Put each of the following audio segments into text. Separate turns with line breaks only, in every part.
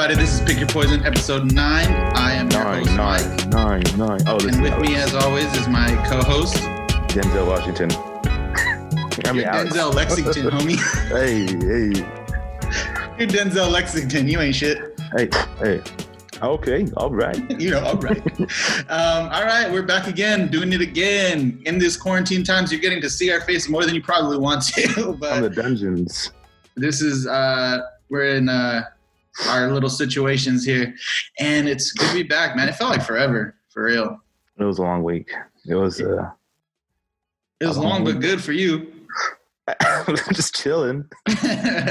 everybody. This is Pick Your Poison, episode nine. I am your
Nine,
host,
nine,
Mike.
nine, nine. Oh, this
And with me, as always, is my co-host,
Denzel Washington. I mean,
Denzel Lexington, homie.
Hey, hey,
You're Denzel Lexington. You ain't shit.
hey, hey. Okay, all right.
You know, all right. um, all right, we're back again, doing it again. In this quarantine times, you're getting to see our face more than you probably want to.
On the dungeons.
this is uh we're in uh our little situations here. And it's good to be back, man. It felt like forever, for real.
It was a long week. It was uh,
It was long but good for you.
just chilling.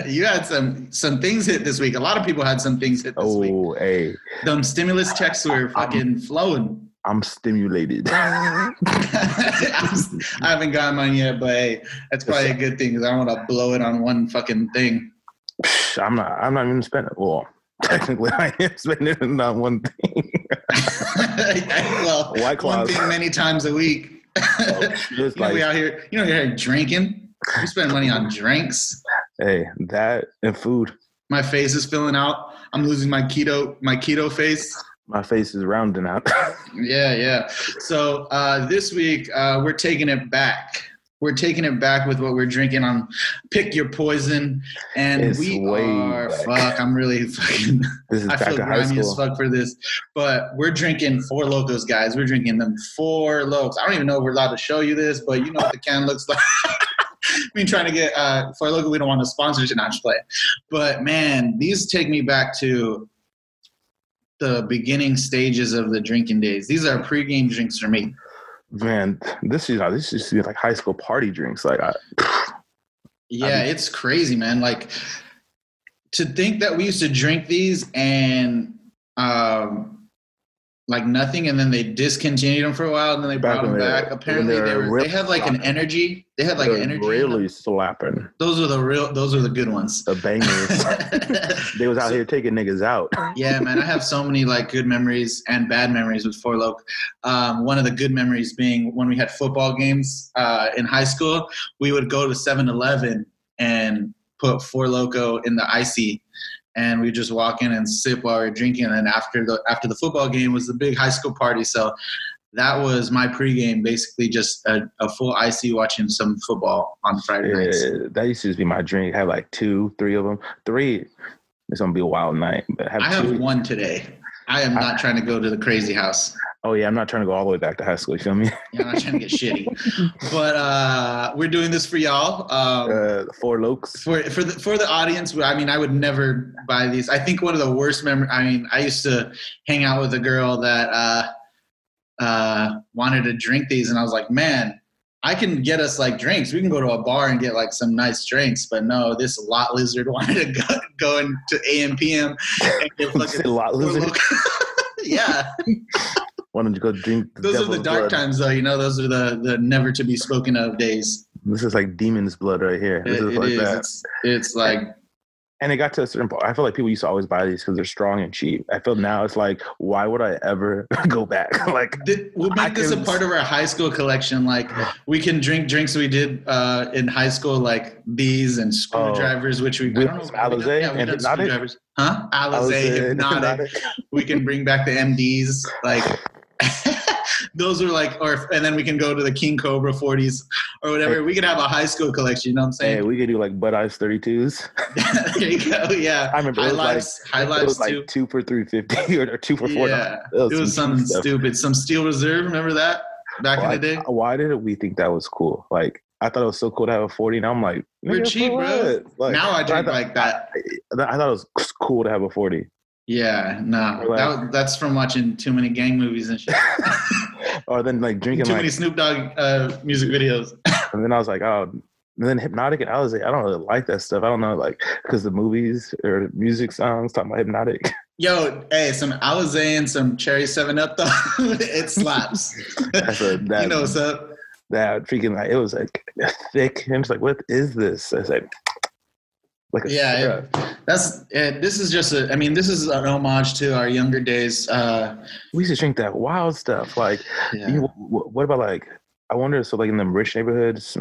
you had some some things hit this week. A lot of people had some things hit this week.
Oh, hey,
Them stimulus checks were fucking flowing.
I'm stimulated.
I haven't gotten mine yet, but hey, that's probably a good thing because I don't want to blow it on one fucking thing.
I'm not. I'm not even spending. Well, technically, I am spending it on one thing.
well,
White
one thing many times a week.
It's
you know, we out here. You know, you're here drinking. We spend money on drinks.
hey, that and food.
My face is filling out. I'm losing my keto my keto face.
My face is rounding out.
Yeah, yeah. So uh, this week uh, we're taking it back. We're taking it back with what we're drinking on Pick Your Poison, and
It's
we are
back.
fuck. I'm really fucking.
This is
I
back
feel grimy as fuck for this, but we're drinking four locos, guys. We're drinking them four locos. I don't even know if we're allowed to show you this, but you know what the can looks like. I mean, trying to get uh, Four Loco, we don't want to sponsor it, not just play. But man, these take me back to the beginning stages of the drinking days. These are pregame drinks for me.
Man, this is this is like high school party drinks. Like, I,
Yeah, it's crazy, man. Like to think that we used to drink these and um like nothing and then they discontinued them for a while and then they
Back
brought them back. Apparently
they were
were they had like an energy. They had like an energy.
really slapping
Those are the real those are the good ones.
the bangers. they was out
So-
here taking niggas out.
yeah, man, I have so many like good memories and bad memories with Four Loc. Um, one of the good memories being when we had football games uh, in high school, we would go to 7-Eleven and put Four Loco in the icy, and we just walk in and sip while we're drinking. And then after the after the football game was the big high school party, so that was my pregame, basically just a, a full icy watching some football on Friday nights.
That used to be my drink. Have like two, three of them. Three, it's gonna be a wild night. But have
I have
two.
one today. I am not trying to go to the crazy house.
Oh yeah, I'm not trying to go all the way back to high school. You feel me?
Yeah, I'm not trying to get shitty, but uh, we're doing this for y'all. Um,
Uh, four lokes.
for for the for the audience, I mean, I would never buy these. I think one of the worst memory. I mean, I used to hang out with a girl that uh, uh, wanted to drink these, and I was like, man. I can get us like drinks. We can go to a bar and get like some nice drinks, but no, this lot lizard wanted to go, go into AM PM and get fucking
lot, lizard.
yeah,
Why don't you go drink?
those are the dark
blood?
times, though. You know, those are the the never to be spoken of days.
This is like demon's blood right here. This
It-
is
it
like
is.
that.
It's, it's like
And it got to a certain point. I feel like people used to always buy these because they're strong and cheap. I feel now it's like, why would I ever go back? like,
we'll
I
make this a part of our high school collection. Like we can drink drinks we did uh, in high school, like these and screwdrivers, which we I don't know.
have
we
Alizé
yeah, we've
and Hypnotic?
Huh?
I
Alizé,
uh,
hypnotic. We can bring back the MDs. Like those are like, or and then we can go to the King Cobra 40s or whatever. We could have a high school collection. You know what I'm
Hey,
saying?
we could do like Bud Ice 32s.
there you go. Yeah.
I remember it
High
was like-
lives, high
it
lives
was like two for 350 or, or two for four.
Yeah,
That
it was
some
something
stuff.
stupid. Some Steel Reserve, remember that back
Why,
in the day?
why did we think that was cool? Like, I thought it was so cool to have a 40. Now I'm like,
We're cheap, bro.
Like,
now I drink
thought-
like that.
I thought it was cool to have a 40.
Yeah, no,
like-
that, that's from watching too many gang movies and shit.
or then like drinking
too
like,
many Snoop Dogg uh, music videos.
and then I was like, oh, and then hypnotic, and I was like, I don't really like that stuff. I don't know, like, because the movies or music songs talking about hypnotic.
Yo, hey, some Alizé and some Cherry Seven Up though, it slaps.
That's a- that-
you know what's up?
that freaking like it was like thick. And it's like, what is this? I was like, like a
Yeah,
syrup.
That's it. This is just a. I mean, this is an homage to our younger days. Uh,
we used to drink that wild stuff. Like,
yeah.
you, what about like I wonder. So like in the rich neighborhoods,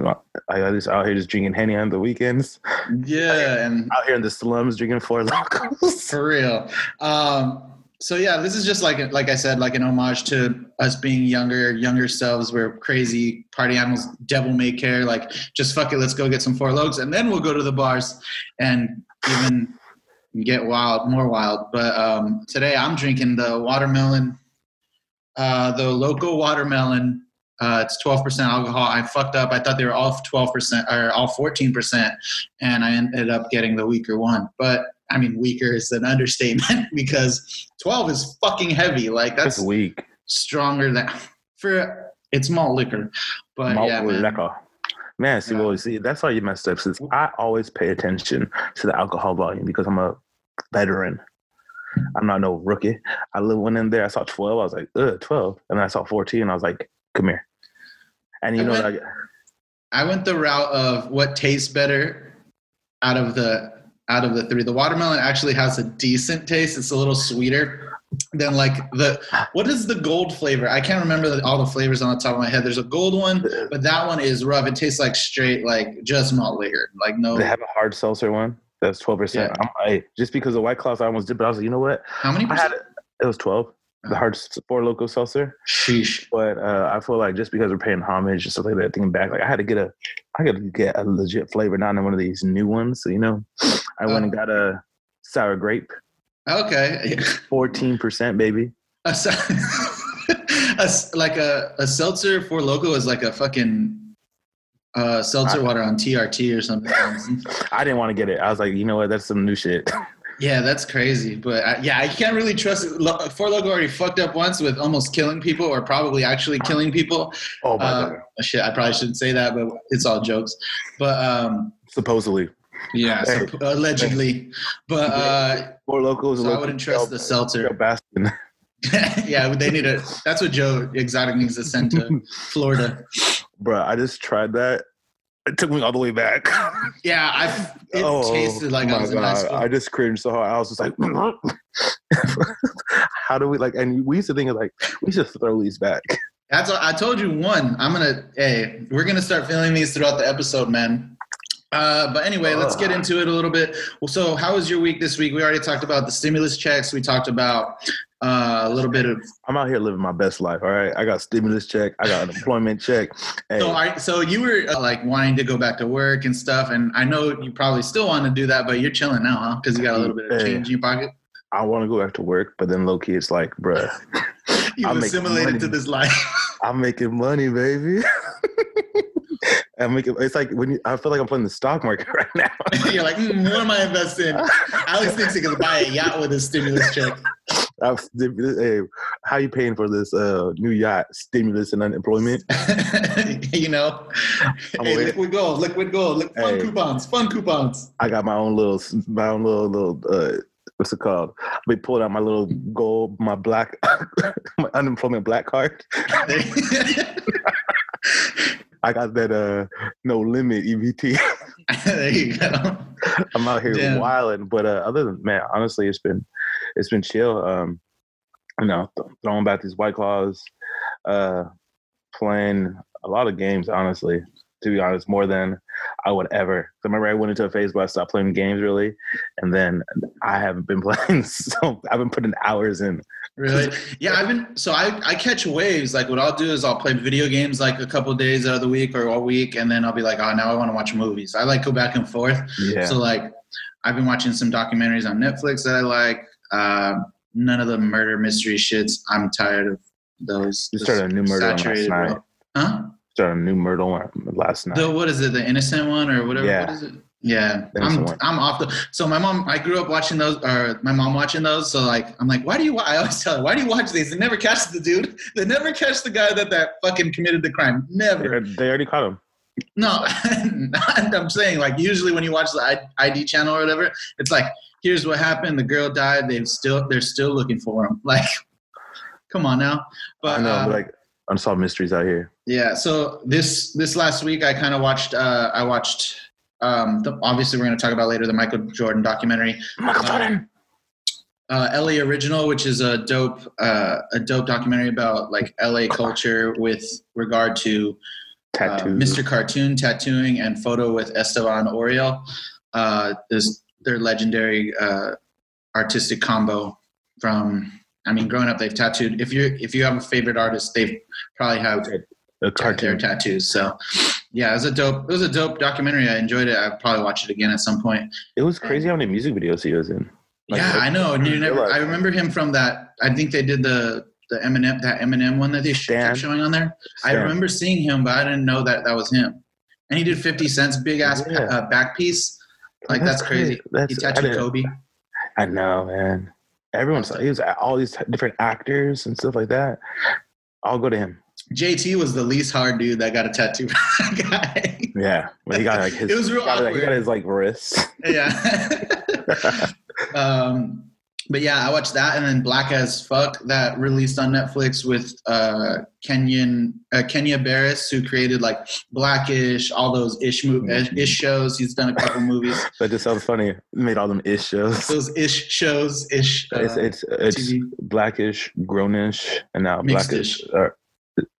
I I just out here just drinking henny on the weekends.
Yeah, and
Out here in the slums drinking four locos.
for real. Um, so yeah, this is just like like I said, like an homage to us being younger, younger selves. We're crazy party animals, devil may care. Like just fuck it, let's go get some four logs, and then we'll go to the bars and even get wild, more wild. But um, today I'm drinking the watermelon, uh, the local watermelon. Uh, it's 12% alcohol. I fucked up. I thought they were all 12% or all 14%, and I ended up getting the weaker one. But I mean, weaker is an understatement because 12 is fucking heavy. Like
That's
that's
weak.
stronger than for it's malt liquor. But
Malt
yeah, man.
liquor. Man, see,
Yeah.
well, see, that's why you messed up. Since I always pay attention to the alcohol volume because I'm a veteran. I'm not no rookie. I went in there, I saw 12. I was like, ugh, 12. And then I saw 14. I was like, come here. And you
I
know
went-
I,
I went the route of what tastes better out of the out of the three. The watermelon actually has a decent taste. It's a little sweeter than like the what is the gold flavor? I can't remember the, all the flavors on the top of my head. There's a gold one, but that one is rough. It tastes like straight like just malt liquor. Like no.
they have a hard seltzer one. That's 12%.
Yeah.
I'm, I, just because the White Claws, I almost did, but I was like, you know what?
How many
I had it. It was 12. The hard four loco seltzer.
Sheesh.
But uh, I feel like just because we're paying homage and stuff like that, thinking back, like I had to get a, I got to get a legit flavor, not in one of these new ones. So, you know, I went and got a sour grape,
Okay.
fourteen percent, baby.
A a like a, a seltzer for loco is like a fucking uh, seltzer
I-
water on TRT or something.
I didn't want to get it. I was like, you know what, that's some new shit.
yeah, that's crazy. But I, yeah, I can't really trust it. Four Loco already fucked up once with almost killing people or probably actually killing people.
Oh my
Uh,
god,
shit, I probably shouldn't say that, but it's all jokes. But um,
supposedly
yeah, so, allegedly. But uh,
four locos.
so I wouldn't trust the seltzer. Yeah, they need a. That's what Joe Exotic needs to send to Florida.
Bro, I just tried that. It took me all the way back.
Yeah, I. It
Oh,
tasted like I was in high school.
I just cringed so hard. I was just like, how do we like? And we used to think of like, we should throw these back.
That's I told you. One, I'm gonna. Hey, we're gonna start filming these throughout the episode, man. Uh, but anyway, let's get into it a little bit. Well, so how was your week this week? We already talked about the stimulus checks. We talked about uh, a little bit of.
I'm out here living my best life. All right, I got stimulus check. I got an employment check. Hey,
So, I, so you were uh, like wanting to go back to work and stuff, and I know you probably still want to do that, but you're chilling now, huh? Because you got a little bit of
Hey.
change in your pocket.
I want to go back to work, but then low key, it's like, bruh,
You've
I'll make
assimilated to this life.
I'm making money, baby. I'm making. It's like when you, I feel like I'm playing the stock market right now.
you're like, mm, what am I investing? in? Alex thinks he can buy a yacht with his stimulus check.
I'm, hey, how you paying for this uh, new yacht? Stimulus and unemployment.
you know,
I'm
hey, liquid gold, liquid gold, li- fun
Hey.
coupons, fun coupons.
I got my own little, my own little, little. Uh, what's it called? I be pulling out my little gold, my black, my unemployment black card. I got that uh no limit EBT.
there you go.
I'm out here
Damn.
wilding, but uh, other than man, honestly, it's been it's been chill. Um, you know, th- throwing back these white claws, uh, playing a lot of games. Honestly, to be honest, more than I would ever. I remember I went into a phase where I stopped playing games really, and then I haven't been playing. So I've been putting hours in.
Really? Yeah, I've been so I, I catch waves. Like what I'll do is I'll play video games like a couple days out of the week or a week, and then I'll be like, oh, now I want to watch movies. I like go back and forth.
Yeah,
So like, I've been watching some documentaries on Netflix that I like. Uh, none of the murder mystery shits. I'm tired of those.
you started a new murder last night.
Huh?
Started a new murder one last night.
The what is it? The innocent one or whatever?
Yeah.
What is it? Yeah, I'm
One.
I'm off the. So my mom, I grew up watching those, or my mom watching those. So like, I'm like, why do you? I always tell her, why do you watch these? They never catch the dude. They never catch the guy that that fucking committed the crime. Never.
they they already caught him.
No, I'm saying like usually when you watch the ID channel or whatever, it's like here's what happened. The girl died. They've still they're still looking for him. Like, come on now. But
I know,
uh,
but like unsolved mysteries out here.
yeah. So this this last week, I kind of watched. Uh, I watched. Um, the, obviously, we're going to talk about later the Michael Jordan documentary.
Michael
Uh,
Jordan.
uh, LA Original, which is a dope uh, a dope documentary about like LA culture with regard to uh, Mr. Cartoon tattooing and photo with Esteban Oriol. Uh, this their legendary uh, artistic combo from. I mean, growing up, they've tattooed. If you if you have a favorite artist, they've probably have
A
their
cartoon.
tattoos. So, yeah, it was a dope. It was a dope documentary. I enjoyed it. I'll probably watch it again at some point.
It was crazy how many music videos he was in. Like,
yeah,
like,
I know.
I
You never, I remember him from that. I think they did the the Eminem that Eminem one that they
Stan.
kept showing on there. I remember seeing him, but I didn't know that that was him. And he did Fifty Cent's big ass
Yeah.
uh, back piece. Like that's, crazy.
That's,
He tattooed
didn't-
Kobe.
I know, man. Everyone's he was all these different actors and stuff like that. I'll go to him.
JT was the least hard dude that got a tattoo. guy.
Yeah, when he got like his.
It was real
he got, like, he got his like wrists.
yeah. um, but yeah, I watched that, and then Black as Fuck that released on Netflix with uh, Kenyan uh, Kenya Barris, who created like Blackish, all those ish mo-
Mhm.
ish shows. He's done a couple movies.
That just sounds funny. Made all them ish shows.
Those ish shows, ish. Uh,
it's it's it's blackish, grownish, and now blackish. Or,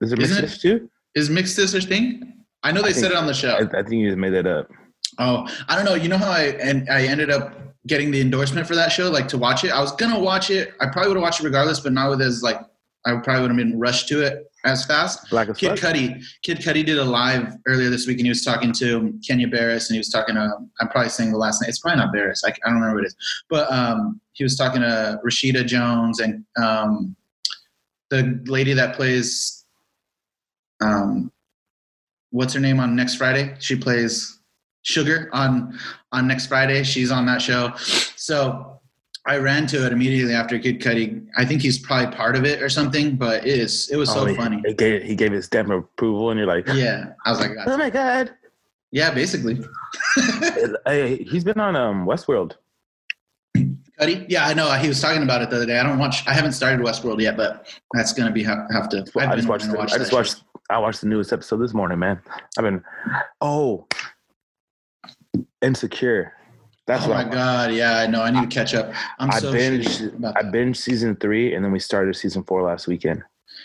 is it mixed too?
Is mixed this a thing? I know they
I
said
think-
it on the show.
I, I think you just made that up.
Oh, I don't know. You know how I and I ended up getting the endorsement for that show, like to watch it. I was gonna watch it. I probably would have watched it regardless, but not with as like I probably would have been rushed to it as fast.
Black as
Kid
fuck.
Cudi, Kid Cudi did a live earlier this week, and he was talking to Kenya Barris, and he was talking to I'm probably saying the last name. It's probably not Barris. I, I don't remember what it is, but um, he was talking to Rashida Jones and um, the lady that plays um, what's her name on next Friday? She plays Sugar on on next Friday. She's on that show. So I ran to it immediately after Kid Cudi. I think he's probably part of it or something, but it is it was so
Oh, he-
funny.
He gave, he gave his stamp of approval, and you're like,
Yeah, I was like,
oh my god.
yeah, basically.
hey, he's been on um Westworld.
Cudi? Yeah, I know. He was talking about it the other day. I don't watch. I haven't started Westworld yet, but that's gonna be have, have to.
Well,
I've
just watched. The,
watch
I just watched. I watched the newest episode this morning, man. I've been. Oh, insecure. That's
oh my
I watched.
god! Yeah, I know. I need to catch up. I'm
I
so
binged. I binged season three, and then we started season four last weekend.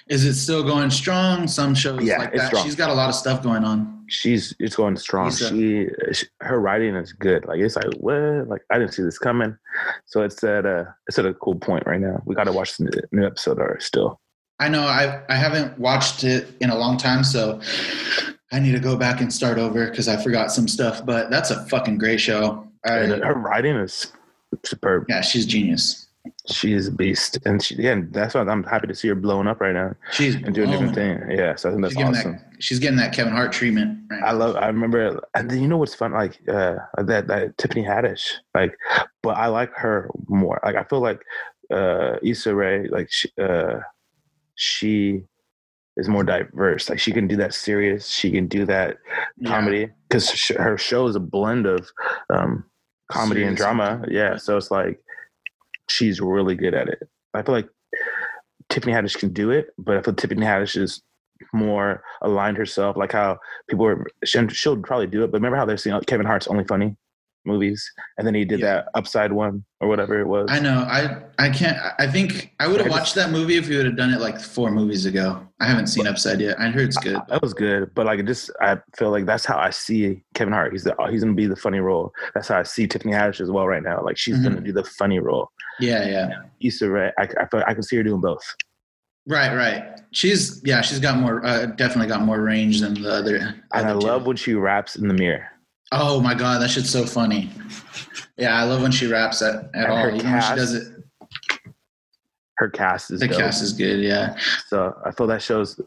Is it still going strong? Some shows
Yeah,
like
it's
that.
strong.
She's got a lot of stuff going on.
She's it's going strong.
Issa.
She her writing is good. Like it's like what? Like I didn't see this coming. So it's at a it's at a cool point right now. We got to watch the new episode or still.
I know. I I haven't watched it in a long time, so I need to go back and start over because I forgot some stuff. But that's a fucking great show.
And
I,
her writing is superb.
yeah, she's genius.
She is a beast, and she yeah. That's why I'm happy to see her blowing up right now
She's
and doing different things. Yeah, so I think that's
She's
awesome.
that. She's getting that Kevin Hart treatment. Right
I love. I remember, and then you know what's fun? Like uh, that that Tiffany Haddish. Like, but I like her more. Like I feel like uh, Issa Rae. Like she, uh, she is more diverse. Like she can do that serious. She can do that
Yeah.
comedy because sh- her show is a blend of um, comedy and drama. Yeah, so it's like she's really good at it. I feel like Tiffany Haddish can do it, but I feel Tiffany Haddish is more aligned herself, like how people were. She'll, she'll probably do it, but remember how they're saying Kevin Hart's only funny movies, and then he did
Yeah.
that Upside one or whatever it was.
I know. I I can't. I think I would have
I
watched that movie if you would have done it like four movies ago. I haven't seen Upside yet. I heard it's good.
That was good, but like just, I feel like that's how I see Kevin Hart. He's the he's gonna be the funny role. That's how I see Tiffany Haddish as well right now. Like she's
Mm-hmm.
gonna do the funny role.
Yeah, yeah.
Issa Rae, I, I feel I can see her doing both.
Right, right. She's yeah. She's got more. Uh, definitely got more range than the other.
And I
other two.
love when she raps in the mirror.
Oh my god, that shit's so funny. Yeah, I love when she raps at, at
And
all.
her
Even when she
cast
does it,
Her cast is
the
dope.
cast is good. Yeah,
so I feel that shows.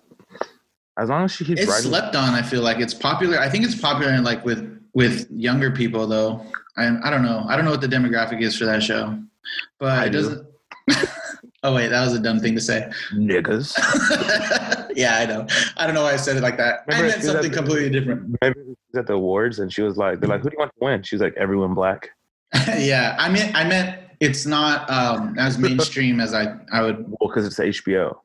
As long as she keeps
it's
writing,
slept on. I feel like it's popular. I think it's popular in like with with younger people though. I I don't know. I don't know what the demographic is for that show, but
I
it
do.
doesn't. oh wait, that was a dumb thing to say.
niggas.
yeah, I know. I don't know why I said it like that. I meant something
the-
completely different.
Remember she was at the awards and she was like, "They're like, who do you want to win?" She was like, "Everyone black."
yeah, I mean, I meant it's not um, as mainstream as I I would.
Well, because it's HBO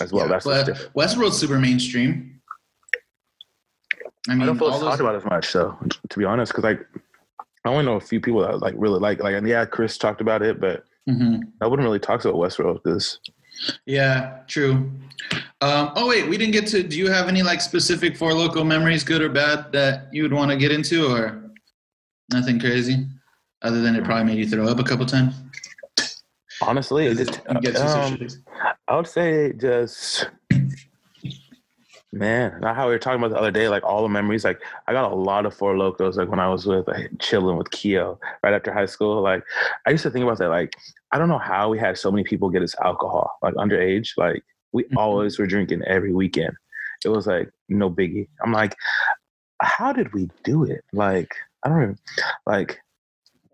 as well.
yeah,
That's what's
but. Westworld's super mainstream. I
I
mean,
don't feel
those,
talked about as much, though. To be honest, because like I only know a few people that like really like like and yeah, Chris talked about it, but
hmm
No one really talks about Westworld because
Yeah, true. Um, oh wait, we didn't get to. Do you have any like specific four loco memories, good or bad, that you would want to get into, or nothing crazy, other than it probably made you throw up a couple times?
honestly, it just,
it get too
um. I would say just man, not how we were talking about the other day, like all the memories. Like I got a lot of four locos like when I was with like chilling with Keo right after high school. Like I used to think about that. Like I don't know how we had so many people get us alcohol, like underage. Like we
Mhm.
always were drinking every weekend. It was like no biggie. I'm like, how did we do it? Like I don't even like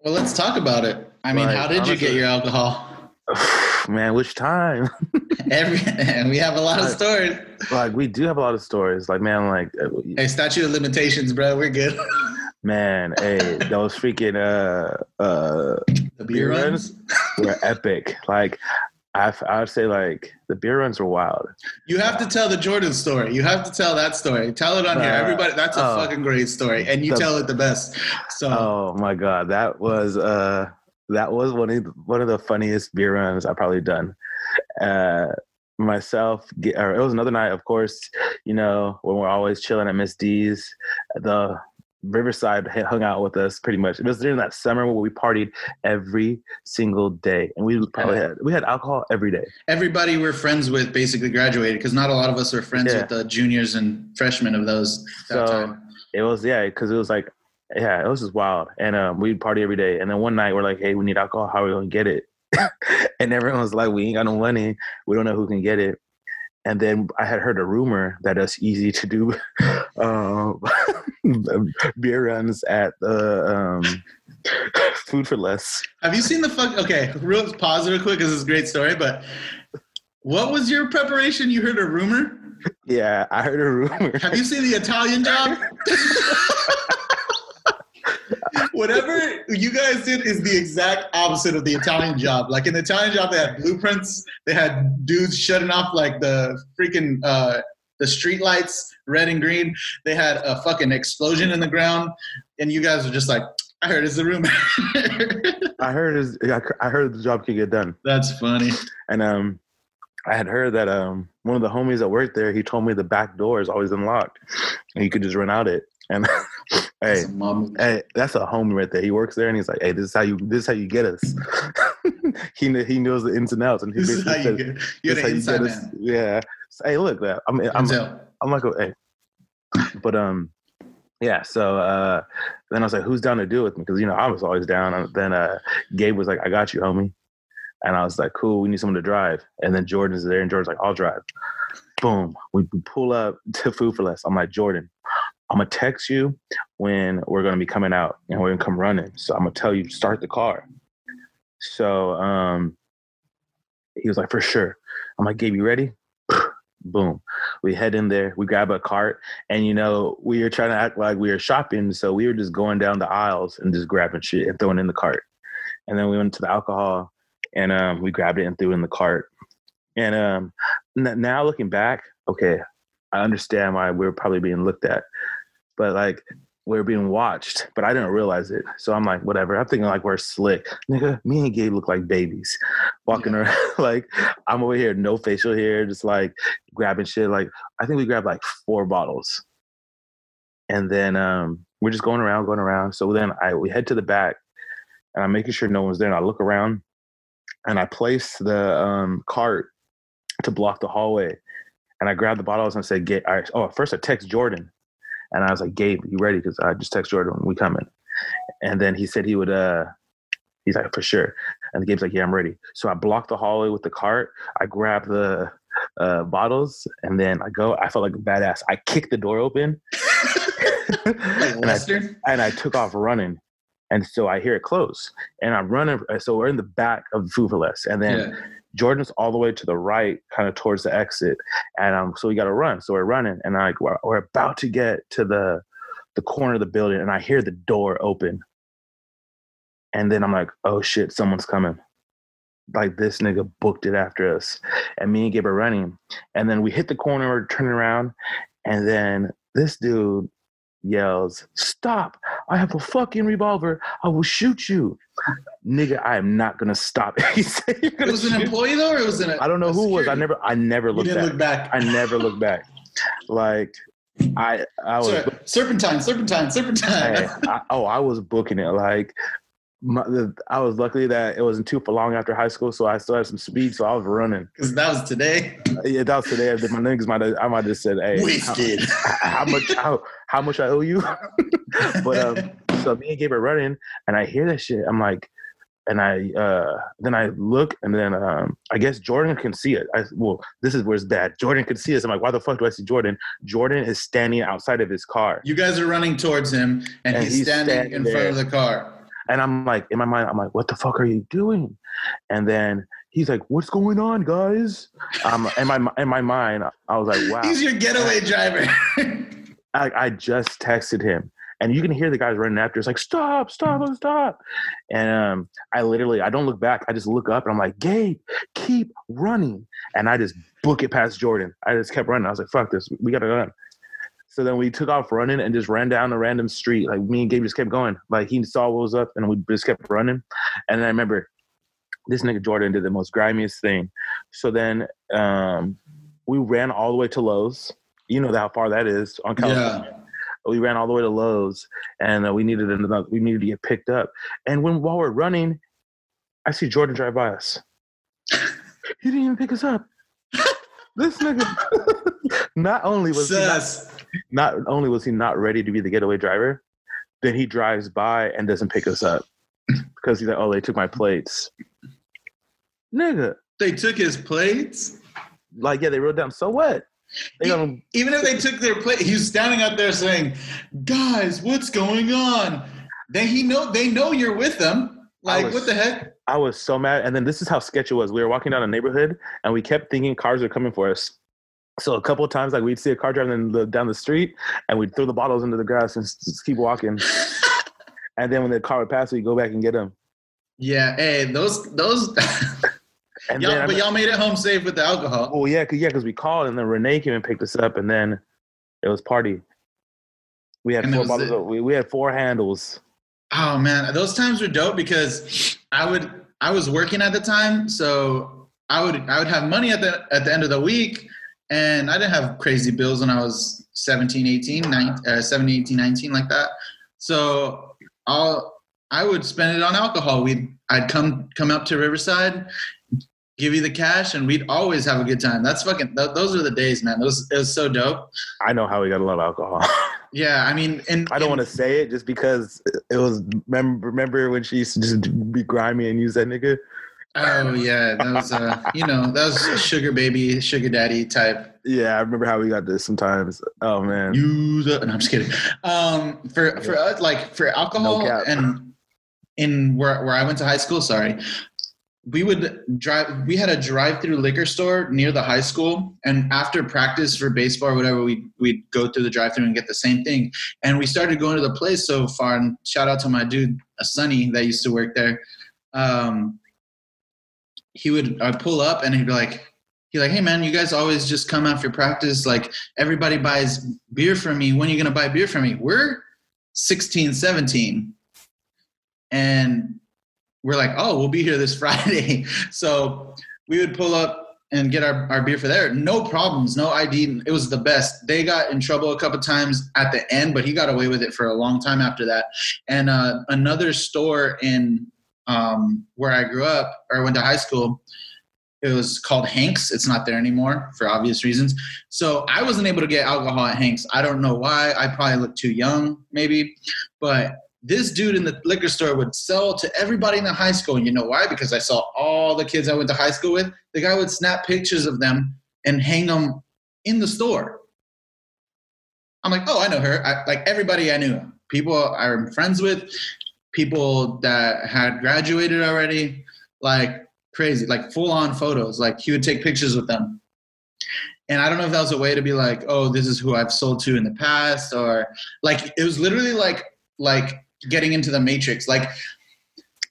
Well, let's talk about it. I mean,
Like,
how did you get your alcohol?
man, which time?
Every and we have a lot of stories.
like we do have a lot of stories. Like man, like uh,
Hey, statute of limitations, bro. We're good.
man, hey, those freaking uh uh
the
beer runs were epic. Like I I would say like the beer runs were wild.
You have to tell the Jordan story. You have to tell that story. Tell it on here.
Uh,
Everybody, that's a
oh.
fucking great story, and you
The-
tell it the best. So
Oh my god, that was uh that was one of the, one of the funniest beer runs I've probably done. Uh myself or it was another night of course you know when we're always chilling at miss d's the riverside hung out with us pretty much it was during that summer where we partied every single day and we probably had we had alcohol every day
everybody we're friends with basically graduated because not a lot of us are friends
Yeah.
with the juniors and freshmen of those that
So,
time.
It was yeah, because it was like yeah, it was just wild. And um, we'd party every day. And then one night we're like, hey, we need alcohol. How are we gonna get it? and everyone was like, we ain't got no money. We don't know who can get it. And then I had heard a rumor that it's easy to do um, beer runs at the um, Food for Less.
Have you seen the fuck? Okay, real pause real quick because it's a great story. But what was your preparation? You heard a rumor.
Yeah, I heard a rumor.
Have you seen the Italian job? Whatever you guys did is the exact opposite of the Italian job. Like in the Italian job, they had blueprints. They had dudes shutting off like the freaking uh, the street lights, red and green. They had a fucking explosion in the ground, and you guys were just like, "I heard it's the rumor."
I heard yeah, I heard the job could get done.
That's funny.
And um, I had heard that um, one of the homies that worked there, he told me the back door is always unlocked, and you could just run out it. And hey,
That's a mom-
hey, that's a homie right there. He works there, and he's like, "Hey, this is how you this is how you get us." he kn- he knows the ins and outs, and he
This is how
basically
you get. You're the
you
inside
us."
man.
Yeah. So, hey, look, that I'm I'm
Denzel.
I'm like, hey, but um, yeah. So uh, then I was like, who's down to do it with me? Because you know I was always down. And then uh, Gabe was like, I got you, homie. And I was like, cool. We need someone to drive. And then Jordan's there, and Jordan's like, I'll drive. Boom. We we pull up to Food for Less. I'm like, Jordan, I'm gonna text you when we're gonna be coming out, and we're gonna come running. So I'm gonna tell you start the car. So um, he was like, for sure. I'm like, Gabe, you ready? Boom. We head in there, we grab a cart, and you know, we were trying to act like we were shopping. So we were just going down the aisles and just grabbing shit and throwing in the cart. And then we went to the alcohol and um, we grabbed it and threw it in the cart. And um, now looking back, okay, I understand why we were probably being looked at, but like we are being watched, but I didn't realize it. So I'm like, whatever. I'm thinking like we're slick, nigga. Me and Gabe look like babies, walking
Yeah.
around like I'm over here, no facial hair, just like grabbing shit. Like I think we grabbed like four bottles, and then um, we're just going around, going around. So then I we head to the back, and I'm making sure no one's there. And I look around, and I place the um, cart to block the hallway, and I grab the bottles and say, "Get." I, oh, first I text Jordan, and I was like, "Gabe, you ready?" Because I just text Jordan, "We coming," and then he said he would. uh He's like, "For sure." And Gabe's like, "Yeah, I'm ready." So I blocked the hallway with the cart. I grab the uh, bottles, and then I go. I felt like a badass. I kicked the door open, and I and I took off running. And so I hear it close, and I'm running. So we're in the back of the Food for Less, and then
Yeah.
Jordan's all the way to the right, kind of towards the exit, and um, so we got to run. So we're running, and like we're, we're about to get to the the corner of the building, and I hear the door open, and then I'm like, oh shit, someone's coming. Like this nigga booked it after us, and me and Gabe are running, and then we hit the corner, we're turning around, and then this dude yells, "Stop! I have a fucking revolver. I will shoot you. Nigga, I am not gonna stop. he said, You're
It was an employee though, or was it?
I don't know who it was. I never I never
You
looked
didn't
back.
look back.
I never looked back. Like I I was
Sorry, serpentine, serpentine, serpentine.
I, oh I was booking it like my, the, I was lucky that it wasn't too for long after high school, so I still had some speed, so I was running.
Because that was today.
Yeah, that was today. My niggas might I might have said, "Hey,
Wasted.
How, how much? How, how much I owe you?" but um, so me and Gabe are running, and I hear that shit. I'm like, and I uh, then I look, and then um, I guess Jordan can see it. I well, this is where it's bad. Jordan can see us. I'm like, why the fuck do I see Jordan? Jordan is standing outside of his car,
you guys are running towards him, and,
And
he's,
he's
standing,
standing
in front of the car.
And I'm like, in my mind, I'm like, what the fuck are you doing? And then he's like, what's going on, guys? Um, in my in my mind, I was like, wow.
He's your getaway driver.
I, I just texted him and you can hear the guys running after. It's like, stop, stop, stop. And um, I literally, I don't look back. I just look up and I'm like, Gabe, keep running. And I just book it past Jordan. I just kept running. I was like, fuck this. We got to run. So then we took off running and just ran down a random street. Like me and Gabe just kept going. Like he saw what was up and we just kept running. And then I remember this nigga Jordan did the most grimiest thing. So then um, we ran all the way to Lowe's. You know how far that is on California
yeah.
we ran all the way to Lowe's, and uh, we needed another. We needed to get picked up. And when while we're running, I see Jordan drive by us. He didn't even pick us up. this nigga. not only was he not,
Sus.
Not only was he not ready to be the getaway driver, then he drives by and doesn't pick us up because he's like, "Oh, they took my plates." Nigga,
They took his plates.
like yeah, they wrote down. So what? They
Even if they took their plate, he was standing out there saying, "Guys, what's going on?" Then he know they know you're with them. Like,
was-
what the heck?
I was so mad. And then this is how sketchy it was. We were walking down a neighborhood and we kept thinking cars are coming for us. So a couple of times, like we'd see a car driving the, down the street and we'd throw the bottles into the grass and just keep walking. and then when the car would pass, we'd go back and get them.
Yeah, hey, those those. Y'all,
then,
but y'all made it home safe with the alcohol.
oh yeah, cause yeah, cause we called and then Renee came and picked us up and then it was party. We had
And
four bottles. Of, we, we had four handles.
Oh man, those times were dope because I would I was working at the time, so I would I would have money at the at the end of the week, and I didn't have crazy bills when I was 17, 18, 19, uh, 17, 18, 19 like that. So I'll I would spend it on alcohol. We'd I'd come come up to Riverside, give you the cash, and we'd always have a good time. That's fucking th- those are the days, man. Those it was so dope.
I know how we got a lot of alcohol.
Yeah, I mean, and
I don't want to say it just because it was. Remember, remember when she used to just be grimy and use that nigga?
Oh yeah, that was uh, you know, that was sugar baby, sugar daddy type.
Yeah, I remember how we got this sometimes. Oh man.
Use it. No, I'm just kidding. Um, for for us, like for alcohol
No
and in where where I went to high school, sorry, we would drive. We had a drive-through liquor store near the high school, and after practice for baseball or whatever, we we'd go through the drive-through and get the same thing. And we started going to the place so far. And shout out to my dude, uh, Sonny, that used to work there. Um, he would I'd pull up and he'd be like, he'd like, hey man, you guys always just come after practice. Like everybody buys beer from me. When are you gonna buy beer from me? We're 16, 17. And we're like, oh, we'll be here this Friday. so we would pull up and get our, our beer for there. No problems, no ID. It was the best. They got in trouble a couple times at the end, but he got away with it for a long time after that. And uh, another store in um, where I grew up or went to high school, it was called Hanks. It's not there anymore for obvious reasons. So I wasn't able to get alcohol at Hanks. I don't know why. I probably looked too young, maybe. But this dude in the liquor store would sell to everybody in the high school. And you know why? Because I saw all the kids I went to high school with. The guy would snap pictures of them and hang them in the store. I'm like, oh, I know her. I, like everybody I knew, people I'm friends with, people that had graduated already, like crazy, like full on photos. Like he would take pictures with them. And I don't know if that was a way to be like, oh, this is who I've sold to in the past, or like it was literally like like getting into the matrix. Like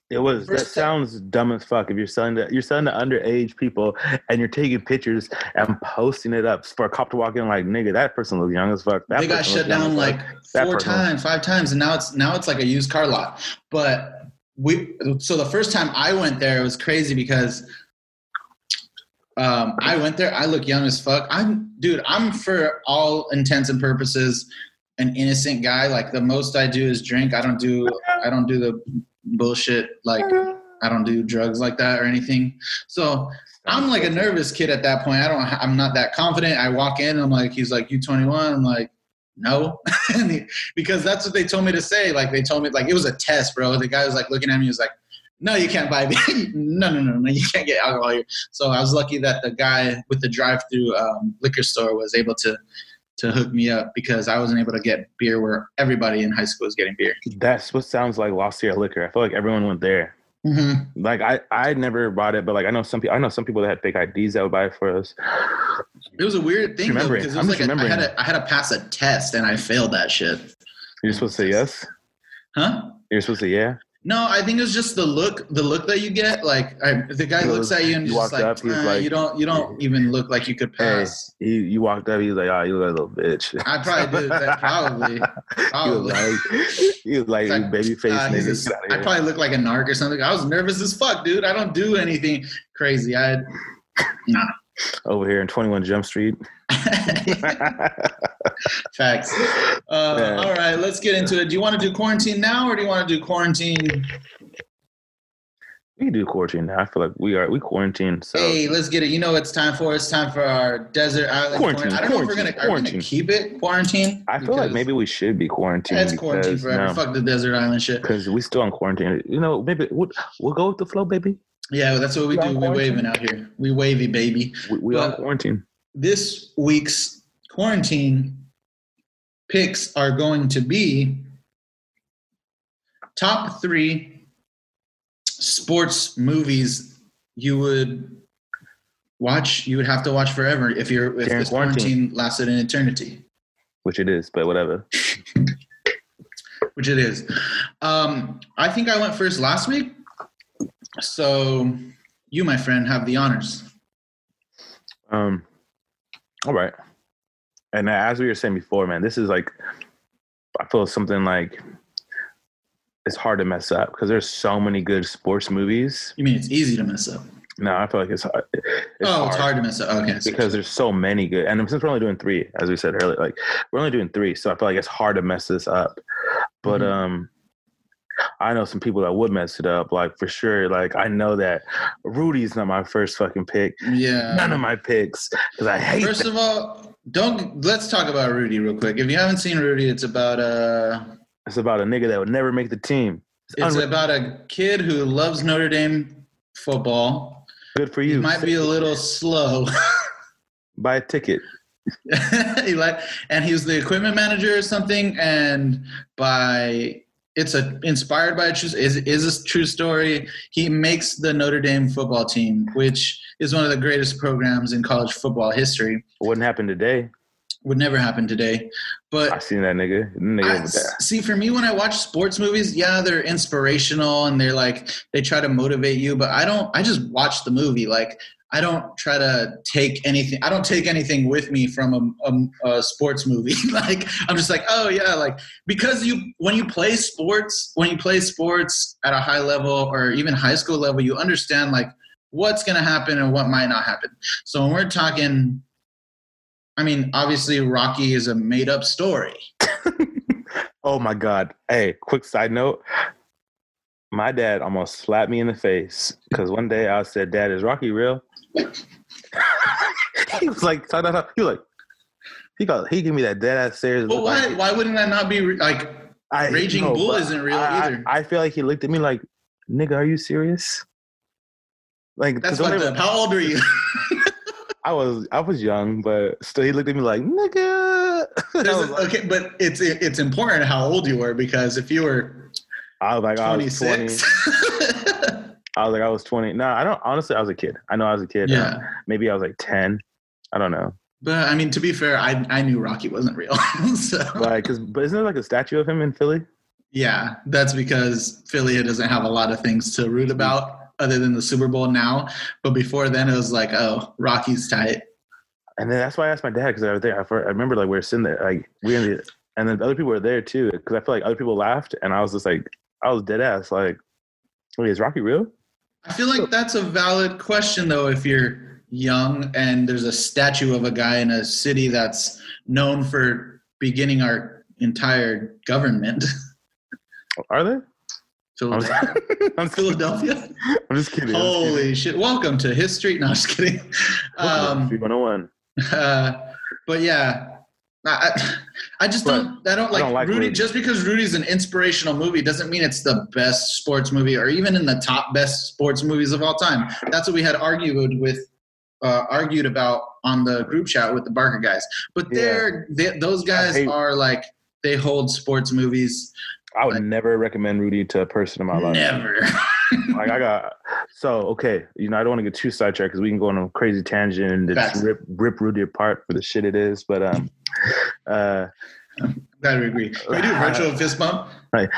It was. That sounds dumb as fuck. If you're selling to you're selling to underage people and you're taking pictures and posting it up for a cop to walk in, like nigga, that person looks young as fuck. That
they got shut down like four times, five times, and now it's now it's like a used car lot. But we so the first time I went there, it was crazy because um, I went there. I look young as fuck. I'm dude. I'm for all intents and purposes an innocent guy. Like the most I do is drink. I don't do I don't do the bullshit like I don't do drugs like that or anything. So I'm like a nervous kid at that point. I don't. I'm not that confident. I walk in. I'm like, he's like, you 21. I'm like, no, because that's what they told me to say. Like they told me, like it was a test, bro. The guy was like looking at me. He was like, no, you can't buy. no, no, no, no, you can't get alcohol here. So I was lucky that the guy with the drive-through um, liquor store was able to to hook me up because I wasn't able to get beer where everybody in high school was getting beer.
That's what sounds like Lost Sierra Liquor. I feel like everyone went there.
Mm-hmm.
Like I, I never bought it, but like I know some people. I know some people that had fake IDs that would buy it for us.
It was a weird thing though because it
I'm
was like a, I had to I had to pass a test and I failed that shit.
You're supposed to say yes.
Huh?
You're supposed to say yeah.
No, I think it was just the look, the look that you get. Like I, the guy looks at you and
he
just like,
up,
"Uh,
like-
you don't, you don't even look like you could
Hey,
pass.
you, you walked up. He was like, "Oh, you look like a little bitch."
I probably did that. Probably.
he was like, he was like,
It's
baby face
Uh, he's
nigga."
a- I probably look like a narc or something. I was nervous as fuck, dude. I don't do anything crazy. I, nah.
Over here in 21 Jump Street.
Facts. Uh,
Yeah.
All right, let's get into it. Do you want to do quarantine now, or do you want to do quarantine?
we do quarantine now. I feel like we are we quarantine. So
Hey, let's get it. You know what it's time for? It's time for our desert island
Quarantine,
I don't know if we're gonna,
quarantine,
gonna keep it quarantine.
I feel like maybe we should be quarantined.
it's quarantine
because,
forever.
no,
Fuck the desert island shit.
because we still on quarantine. You know, maybe we'll, we'll go with the flow, baby.
Yeah, that's what we
We
do. We
quarantine?
waving out here. We wavy, baby.
We, we on
But-
quarantine.
This week's quarantine picks are going to be top three sports movies you would watch. You would have to watch forever if you're if
During
this
quarantine.
quarantine lasted an eternity.
Which it is, but whatever.
which it is. Um, I think I went first last week. So you, my friend, have the honors.
Um, all right. And as we were saying before, man, this is like, I feel something like it's hard to mess up because there's so many good sports movies.
You mean it's easy to mess up?
No, I feel like it's hard. It's
oh, it's hard to mess up. Okay.
because there's so many good. And since we're only doing three, as we said earlier, like we're only doing three, so I feel like it's hard to mess this up. But
Mhm.
um, I know some people that would mess it up, like for sure. Like I know that Rudy's not my first fucking pick.
yeah.
None of my picks because I hate.
First of all, don't let's talk about Rudy real quick. If you haven't seen Rudy, it's about uh
It's about a nigga that would never make the team. It's,
it's
unre-
about a kid who loves Notre Dame football.
good for
He
you.
might be a little slow.
Buy a ticket.
he like and he was the equipment manager or something and by it's a inspired by a true is is a true story he makes the Notre Dame football team which is one of the greatest programs in college football history
Wouldn't happen today.
would never happen today but
I seen that nigga. Nigga
I,
that.
see for me when i watch sports movies yeah they're inspirational and they're like they try to motivate you but i don't i just watch the movie like i don't try to take anything i don't take anything with me from a, a, a sports movie like i'm just like oh yeah like because you when you play sports when you play sports at a high level or even high school level you understand like what's to happen and what might not happen so when we're talking i mean obviously rocky is a made up story
Oh my god. Hey, quick side note. My dad almost slapped me in the face because one day I said, "Dad, is Rocky real?" he was like, he was like, he got he gave me that dead ass stare.
But why like, why wouldn't that not be re- like
I,
Raging no,
Bull
isn't real
I,
either.
I, I, feel like he looked at me like, nigga, are you serious? Like
that's fucked up. How old are you?
I was I was young, but still he looked at me like nigga. Like,
okay, but it's it's important how old you were because if you were
I was like 26. I was
20.
I was like, I was 20. No, I don't. Honestly, I was a kid. I know I was a kid.
yeah.
Um, maybe I was like 10. I don't know.
But I mean, to be fair, I I knew Rocky wasn't real. so
Like, cause, but isn't there like a statue of him in Philly?
Yeah, that's because Philly doesn't have a lot of things to root about other than the Super Bowl now. But before then, it was like, oh, Rocky's tight.
And then that's why I asked my dad because I was there. I, I remember like we were sitting there, like we in the, and then other people were there too. Because I feel like other people laughed, and I was just like, I was dead ass. Like, wait, is Rocky real?
I feel like that's a valid question though. If you're young and there's a statue of a guy in a city that's known for beginning our entire government.
Are they?
Philadelphia. I'm Philadelphia.
I'm just kidding.
Holy
kidding.
shit! Welcome to history. No, I'm just kidding. Um,
101.
Uh, but yeah, I, I just don't. I don't like, I
don't like
Rudy.
Rudy.
Just because Rudy's an inspirational movie doesn't mean it's the best sports movie or even in the top best sports movies of all time. That's what we had argued with, uh, argued about on the group chat with the Barker guys. But
Yeah.
they're they, those guys
hate-
are like they hold sports movies.
I would
Like-
never recommend Rudy to a person in my life.
Never.
Like I got so okay. You know I don't want to get too sidetracked because we can go on a crazy tangent and just rip rip Rudy apart for the shit it is. But um, uh,
Glad we agree. Can we do a virtual fist bump? Right.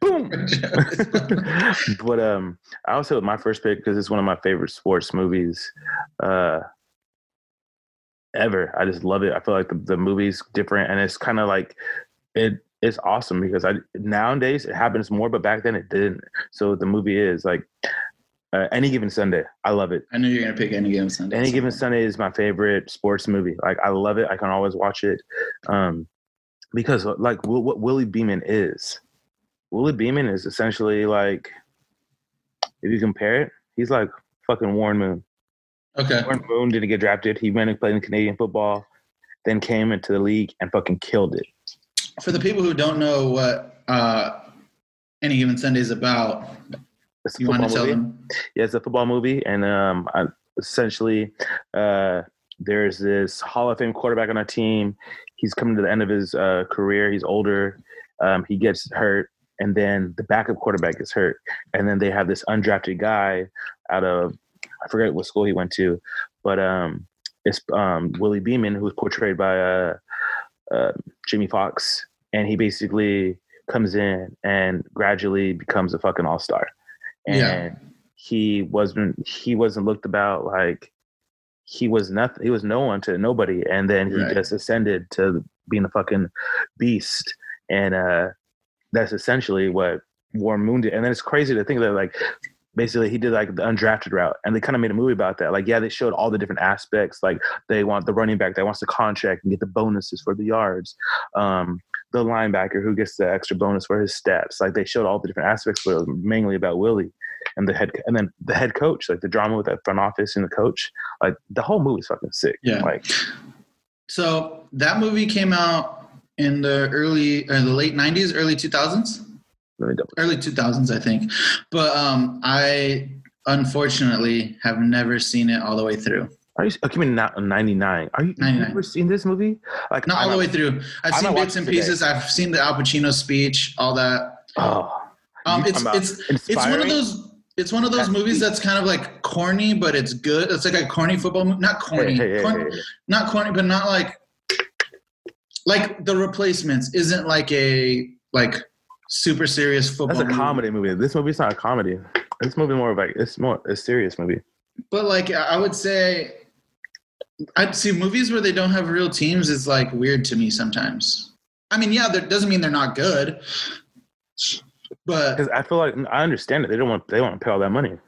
boom. but um, I also my first pick because it's one of my favorite sports movies, uh, ever. I just love it. I feel like the, the movie's different, and it's kind of like it. It's awesome because I nowadays it happens more, but back then it didn't. So the movie is like uh, any given Sunday. I love it.
I knew you're gonna pick any given Sunday.
Any given Sunday is my favorite sports movie. Like I love it. I can always watch it, um, because like Will- what Willie Beamen is. Willie Beamen is essentially like, if you compare it, he's like fucking Warren Moon.
Okay.
Warren Moon didn't get drafted. He went and played in Canadian football, then came into the league and fucking killed it.
For the people who don't know what uh, any given Sunday is about,
It's
you want to tell
movie.
them?
Yeah, it's a football movie, and um, I, essentially, uh, there's this Hall of Fame quarterback on our team. He's coming to the end of his uh, career. He's older. Um, he gets hurt, and then the backup quarterback gets hurt, and then they have this undrafted guy out of I forget what school he went to, but um, it's um, Willie Beamen, who's portrayed by uh, uh, Jamie Foxx, and he basically comes in and gradually becomes a fucking all star. And
Yeah.
he wasn't he wasn't looked about like he was nothing. He was no one to nobody, and then he
Right.
just ascended to being a fucking beast. And uh, that's essentially what Warren Moon did. And then it's crazy to think that like basically he did like the undrafted route and they kind of made a movie about that. Like yeah they showed all the different aspects like they want the running back that wants the contract and get the bonuses for the yards um the linebacker who gets the extra bonus for his steps. Like they showed all the different aspects but it was mainly about willie and the head and then the head coach like the drama with that front office and the coach. Like the whole movie's fucking sick.
Yeah.
like
So that movie came out in the early or the late '90s, early 2000s,
let me double
early 2000s, I think. But um, I unfortunately have never seen it all the way through.
are you okay, I mean not 99 are you you've
99.
never seen this movie like
Not
I
all the way through. I've
I
seen bits and
it today.
pieces. I've seen the Al Pacino speech, all that.
oh
Um,
You
it's it's it's one of those. It's one of those movies that's kind of like corny, but it's good. It's like a corny football movie. Not corny.
Hey, hey, hey,
Corn-
hey, hey.
not corny, but not like like the replacements isn't like a like super serious football.
That's a
movie.
comedy movie. This movie's not a comedy. This movie more of like it's more a serious movie.
But like I would say, I'd see movies where they don't have real teams is like weird to me sometimes. I mean, yeah, that doesn't mean they're not good, but
Because I feel like I understand it. They don't want they want to pay all that money.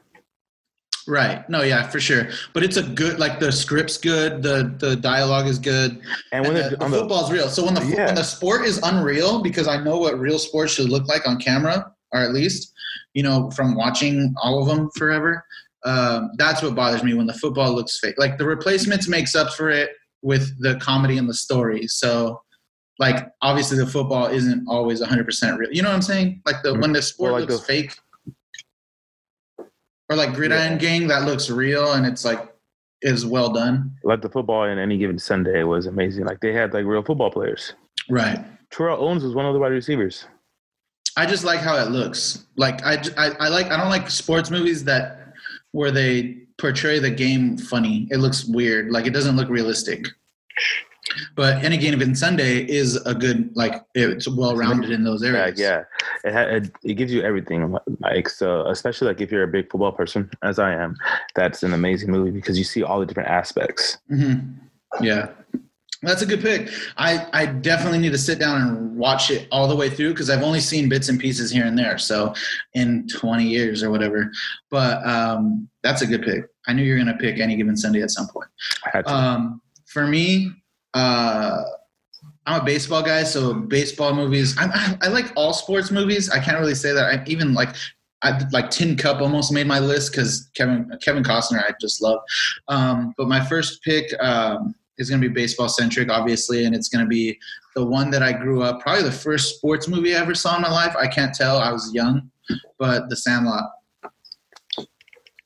Right, no, yeah, for sure. But it's a good like the script's good, the the dialogue is good,
And when
and the, the
the
football's real. So when the
Yeah.
when the sport is unreal, because I know what real sports should look like on camera, or at least you know from watching all of them forever. Um, that's what bothers me when the football looks fake. Like the replacements makes up for it with the comedy and the story. So like obviously the football isn't always 100% real. You know what I'm saying? Like the when the sport
Or like
looks
the-
fake. Or like Gridiron Gang that looks real and it's like is well done.
like the football in any given Sunday was amazing. Like they had like real football players.
Right.
Terrell Owens was one of the wide receivers.
I just like how it looks. Like I, I, I like I don't like sports movies that where they portray the game funny. It looks weird. Like it doesn't look realistic. But any given Sunday is a good like it's well rounded in those areas.
Yeah, yeah. It, ha- it it gives you everything. Like so, especially like if you're a big football person, as I am, that's an amazing movie because you see all the different aspects.
Mm-hmm. Yeah. That's a good pick. I, I definitely need to sit down and watch it all the way through because I've only seen bits and pieces here and there. So in 20 years or whatever. But um, that's a good pick. I knew you were going to pick any given Sunday at some point.
I had to.
Um, for me, uh, I'm a baseball guy, so baseball movies. I, I, like all sports movies. I can't really say that. I even like I like Tin Cup almost made my list because Kevin Kevin Costner I just love. Um, but my first pick um, is going to be baseball centric, obviously, and it's going to be the one that I grew up. Probably the first sports movie I ever saw in my life. I can't tell. I was young, but The Sandlot.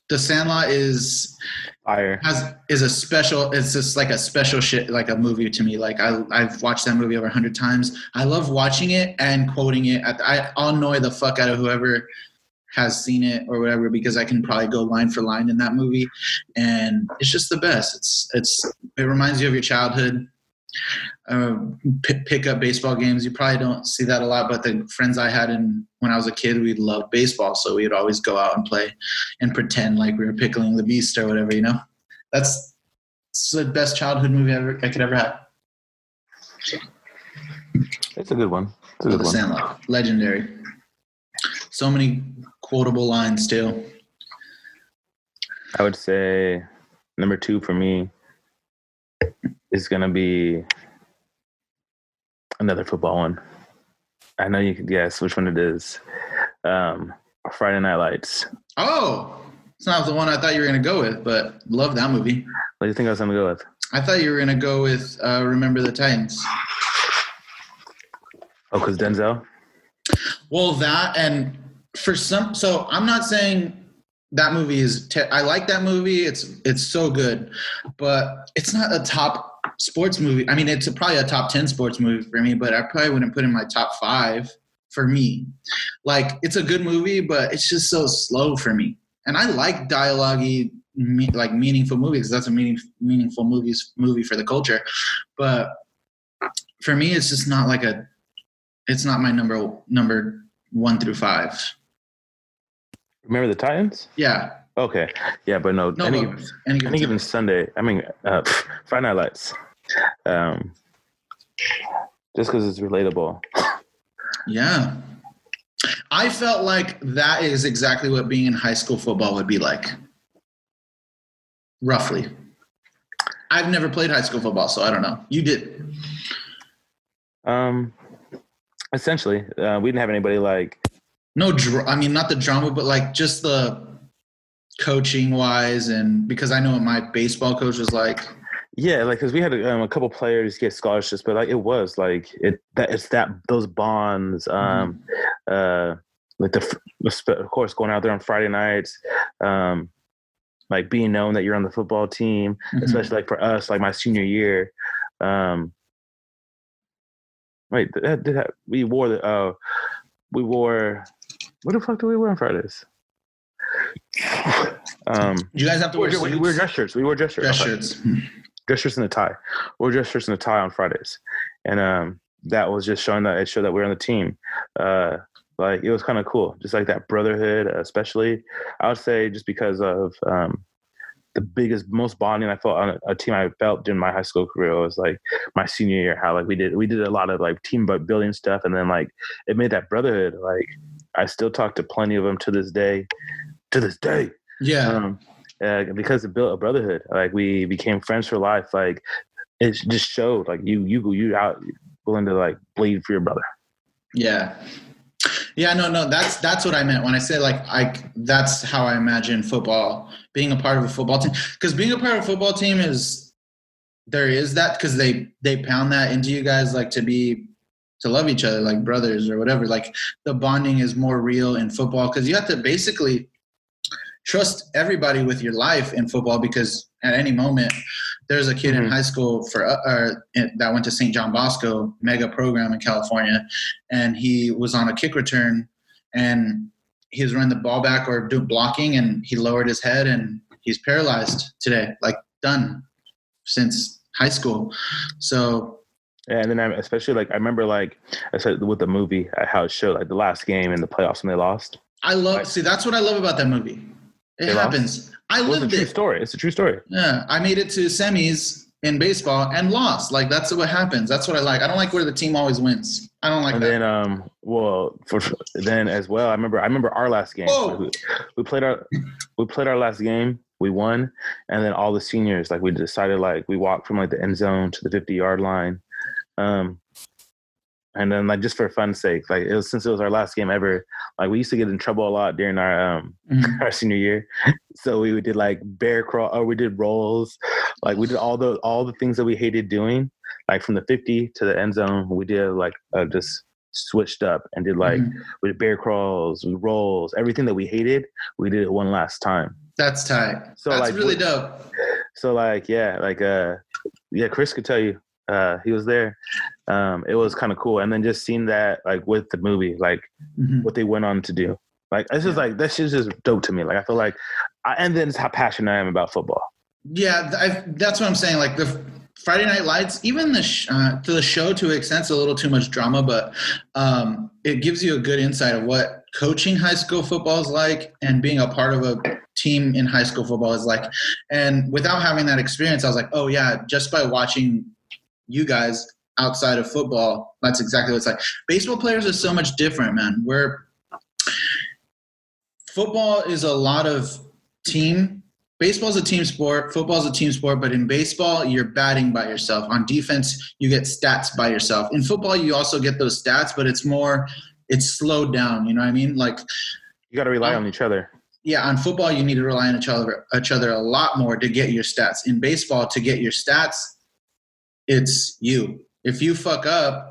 The Sandlot is
Fire.
has is a special it's just like a special shit like a movie to me. Like I, i've watched that movie over a hundred times. I love watching it and quoting it. The, I, i'll annoy the fuck out of whoever has seen it or whatever because i can probably go line for line in that movie. And it's just the best. It's it's it reminds you of your childhood uh, p- pick up baseball games you probably don't see that a lot but the friends i had in when i was a kid we loved baseball so we'd always go out and play and pretend like we were pickling the beast or whatever you know that's the best childhood movie I, ever, I could ever have.
It's a good one. It's a
The
one.
Sandlot, legendary. So many quotable lines too.
I would say number two for me is gonna be another football one. I know you can guess which one it is. Um, Friday Night Lights.
Oh, it's not the one I thought you were gonna go with, but love that movie.
What do you think I was gonna go with?
I thought you were gonna go with uh, Remember the Titans.
Oh, because Denzel.
Well, that and for some, so I'm not saying that movie is. Te- I like that movie. It's it's so good, but it's not a top sports movie. I mean, it's a, probably a top ten sports movie for me, but I probably wouldn't put in my top five for me. Like, it's a good movie, but it's just so slow for me. And I like dialogue me, like meaningful movies. That's a meaning, meaningful movies movie for the culture, but for me, it's just not like a it's not my number number one through five.
Remember the Titans?
Yeah,
Okay, yeah, but no,
no,
any,
any,
any given. Sunday. I mean, uh, Friday Night Lights. Um, just because it's relatable.
Yeah, I felt like that is exactly what being in high school football would be like, roughly. I've never played high school football, so I don't know. You did.
Um, essentially, uh, we didn't have anybody like
No, dr- I mean not the drama, but like just the coaching wise, and because I know what my baseball coach was like.
Yeah, like because we had um, a couple players get scholarships, but like it was like it that it's that those bonds. Um, uh, like the, f- the sp- of course going out there on Friday nights, um, like being known that you're on the football team,
Mhm.
especially like for us, like my senior year. Um, wait, that, did that, we wore the uh, we wore what the fuck do we wear on Fridays? Um,
you guys have to
we
wear
wore, we
suits?
wore dress shirts. We wore dress shirts.
dress shirts.
Dress shirts and a tie. Or dress shirts and a tie on Fridays. And um, that was just showing that it showed that we are on the team. Uh, like it was kind of cool, just like that brotherhood, especially. I would say just because of um, the biggest, most bonding I felt on a, a team I felt during my high school career was like my senior year. How like we did we did a lot of like team building stuff, and then like it made that brotherhood. Like I still talk to plenty of them to this day. To this day,
Yeah,
um, uh, because it built a brotherhood. Like we became friends for life. Like it just showed like you you you out willing to like bleed for your brother.
Yeah. Yeah, no, no, that's that's what I meant when I said like I that's how I imagine football being a part of a football team because being a part of a football team is there is that because they they pound that into you guys like to be to love each other like brothers or whatever like the bonding is more real in football because you have to basically trust everybody with your life in football because at any moment there's a kid in
Mhm.
high school for uh, uh, that went to St. John Bosco mega program in California and he was on a kick return and he was running the ball back or doing blocking and he lowered his head and he's paralyzed today like done since high school. So
yeah, and then I, especially like I remember like I said with the movie uh, how it showed like the last game in the playoffs when they lost.
I love see that's what I love about that movie. It
They
happens. I
Well, it's a
lived
true
it.
story. It's a true story.
Yeah, I made it to semis in baseball and lost. Like that's what happens. That's what I like. I don't like where the team always wins. I don't like
and
that.
then um well for then as well I remember I remember our last game.
Whoa.
Like, we, we played our we played our last game. We won, and then all the seniors like we decided like we walked from like the end zone to the fifty yard line, um, and then like just for fun's sake, like it was since it was our last game ever. Like we used to get in trouble a lot during our um
Mhm.
our senior year, so we did like bear crawl or we did rolls, like we did all the all the things that we hated doing, like from the fifty to the end zone. We did like uh, just switched up and did like
Mhm.
we did bear crawls, we rolls, everything that we hated, we did it one last time.
That's tight.
So,
that's
like,
really
what-
dope.
So like yeah, like uh yeah, Chris could tell you. Uh he was there. Um it was kind of cool. And then just seeing that like with the movie, like
Mhm.
what they went on to do. Like it's just
Yeah.
like that shit's just dope to me. Like I feel like I, and then it's how passionate I am about football.
Yeah, I, that's what I'm saying. Like the Friday Night Lights, even the sh- uh, to the show to an extent, it's a little too much drama, but um, it gives you a good insight of what coaching high school football is like and being a part of a team in high school football is like. And without having that experience, I was like, oh yeah, just by watching you guys outside of football, that's exactly what it's like. Baseball players are so much different, man. Where football is a lot of team baseball's a team sport Football is a team sport but in baseball you're batting by yourself on defense you get stats by yourself in football you also get those stats but it's more it's slowed down you know what i mean like
You got to rely
Um,
on each other.
yeah on football you need to rely on each other each other a lot more to get your stats in baseball to get your stats it's you. If you fuck up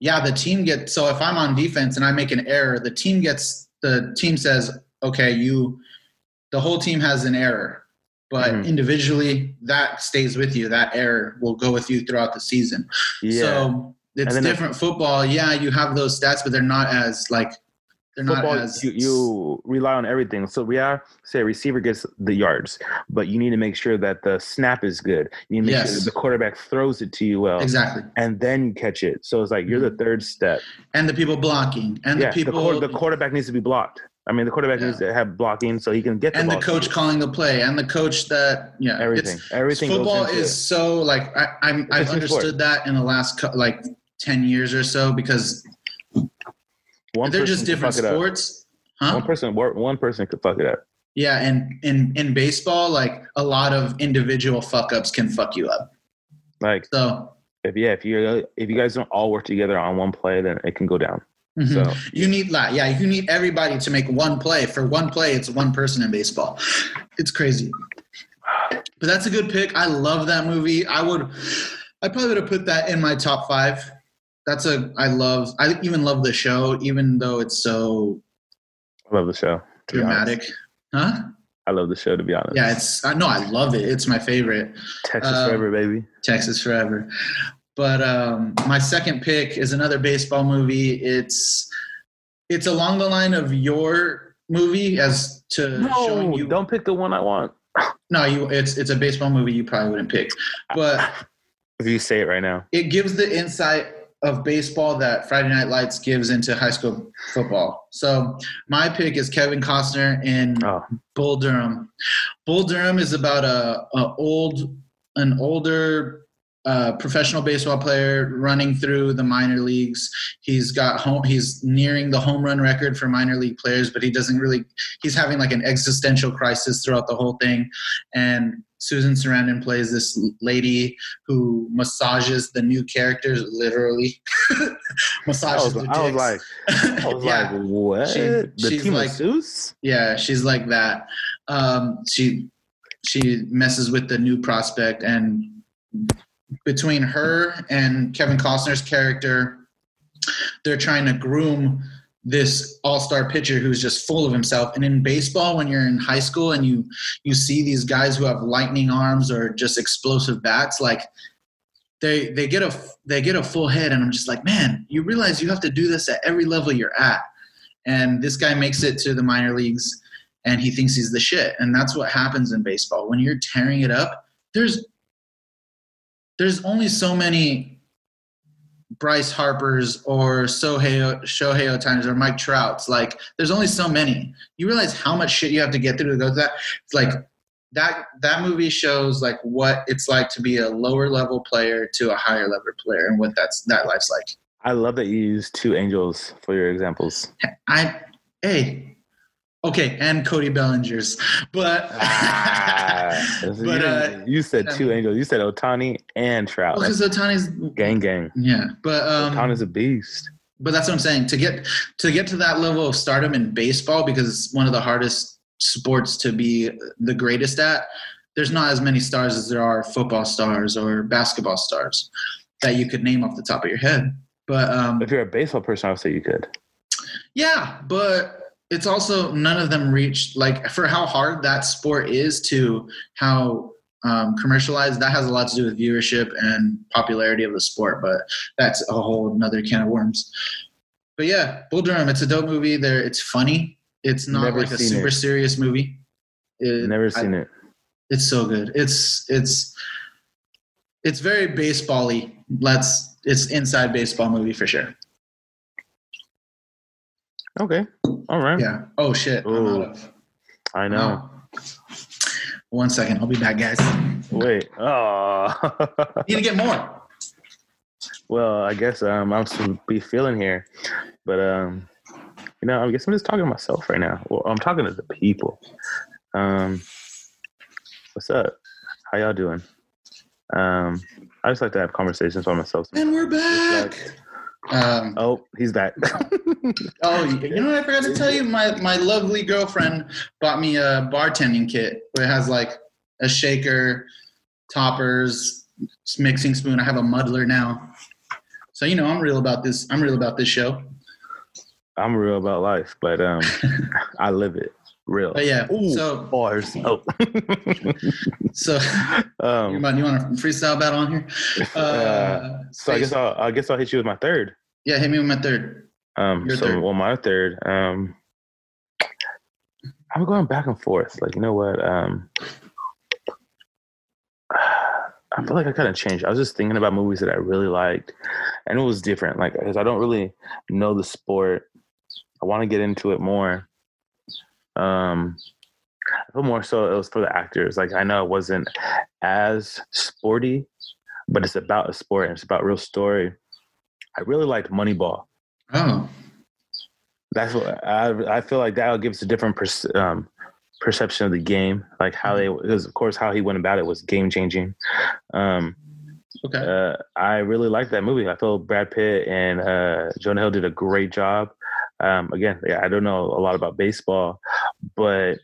yeah the team gets so if i'm on defense and i make an error the team gets the team says okay you the whole team has an error. But
Mhm.
individually that stays with you. That error will go with you throughout the season.
Yeah.
so it's different football. Yeah you have those stats but they're not as like they're
football,
as
you, you rely on everything. So yeah, say a receiver gets the yards, but you need to make sure that the snap is good. You need to make sure
Yes.
that the quarterback throws it to you well,
exactly
and then you catch it. So it's like you're the mm-hmm. third step.
and the people blocking and
yeah,
the people
the, the quarterback needs to be blocked. I mean, the quarterback
Yeah.
needs to have blocking so he can get the
and the coach calling the play and the coach that yeah
everything.
it's,
Everything.
football is
it.
so like I, I'm
It's
I've understood that in the last like ten years or so because
one
they're just different
fuck it up.
sports, huh?
One person, one person could fuck it up.
Yeah, and in in baseball, like a lot of individual fuck ups can fuck you up.
Like
So
if yeah, if you if you guys don't all work together on one play, then it can go down.
mhm.
So
you need that. Yeah, you need everybody to make one play. For one play, it's one person in baseball. It's crazy. But that's a good pick. I love that movie. I would, I probably would have put that in my top five. That's a. I love. I even love the show, even though it's so
I love the show. Honest.
dramatic. Huh?
I love the show to be honest.
Yeah, it's. I know. I love it. It's my favorite.
Texas
Um,
forever, baby.
Texas Forever. But um, my second pick is another baseball movie. It's it's along the line of your movie as to showing
No,
you.
don't pick the one I want.
No, you. It's it's a baseball movie you probably wouldn't pick, but
If you say it right now,
it gives the insight of baseball that Friday Night Lights gives into high school football. So my pick is Kevin Costner in
oh,
Bull Durham. Bull Durham is about a, a old an older uh, professional baseball player running through the minor leagues. He's got home. He's nearing the home run record for minor league players, but he doesn't really. He's having like an existential crisis throughout the whole thing. And Susan Sarandon plays this lady who massages the new characters, literally
I
massages
was,
their
I was
dicks.
like, I was
yeah.
like, what?
She-
the
she's like-
Zeus?
Yeah, she's like that. Um, she she messes with the new prospect, and between her and Kevin Costner's character, they're trying to groom this all-star pitcher who's just full of himself. And in baseball, when you're in high school and you you see these guys who have lightning arms or just explosive bats, like they they get a they get a full head, and I'm just like, man, you realize you have to do this at every level you're at. And this guy makes it to the minor leagues and he thinks he's the shit. And that's what happens in baseball. When you're tearing it up, there's there's only so many Bryce Harper's or Shohei Shohei Ohtani's or Mike Trout's. Like, there's only so many. You realize how much shit you have to get through to go to that. It's like that that movie shows like what it's like to be a lower level player to a higher level player and what that's that life's like.
I love that you use two angels for your examples.
I hey, okay, and Cody Bellinger's, but
Ah,
But,
you,
uh,
you said two
yeah.
angels. You said Ohtani and Trout.
because Ohtani's
gang, gang.
yeah, but um,
Ohtani's a beast.
but that's what I'm saying. To get to get to that level of stardom in baseball, because it's one of the hardest sports to be the greatest at. There's not as many stars as there are football stars or basketball stars that you could name off the top of your head. But um,
If you're a baseball person, I would say you could.
yeah, but it's also none of them reached like for how hard that sport is to how um, commercialized. That has a lot to do with viewership and popularity of the sport, but that's a whole another can of worms. But yeah, Bull Durham. It's a dope movie. There, it's funny. It's not
Never
like a super
it.
serious movie. It-
Never
I-
seen it.
It's so good. It's it's it's very baseball-y. Let's it's inside baseball movie for sure.
Okay. All right.
Yeah. Oh shit. I'm
Ooh.
out of.
I know.
Oh. One second. I'll be back, guys.
Wait. Oh.
Need to get more.
well, I guess um, I'm supposed to be feeling here, but um, you know, I guess I'm just talking to myself right now. Well, I'm talking to the people. Um, what's up? How y'all doing? Um, I just like to have conversations by myself.
And we're back. Um,
Oh, he's back.
oh, you know what I forgot to tell you? My my lovely girlfriend bought me a bartending kit where it has like a shaker, toppers, mixing spoon. I have a muddler now. So you know I'm real about this. I'm real about this show.
I'm real about life, but um, I live it real.
But yeah,
Ooh,
so
bars. Oh.
so you
um,
want you want a freestyle battle on here? Uh,
so I guess I'll I guess I'll hit you with my third.
yeah, hit me with my third.
Um,
Your
so
third.
well, my third. Um, I'm going back and forth. Like you know what? Um, I feel like I kind of changed. I was just thinking about movies that I really liked, and it was different. Like because I don't really know the sport. I want to get into it more. Um, I feel more so it was for the actors. Like I know it wasn't as sporty, but it's about a sport and it's about real story. I really liked Moneyball.
Oh,
That's what I I feel like that gives a different pers- um, perception of the game, like how they because of course how he went about it was game changing. Um,
okay.
uh, I really liked that movie. I feel Brad Pitt and uh, Jonah Hill did a great job. Um, again, yeah, I don't know a lot about baseball, but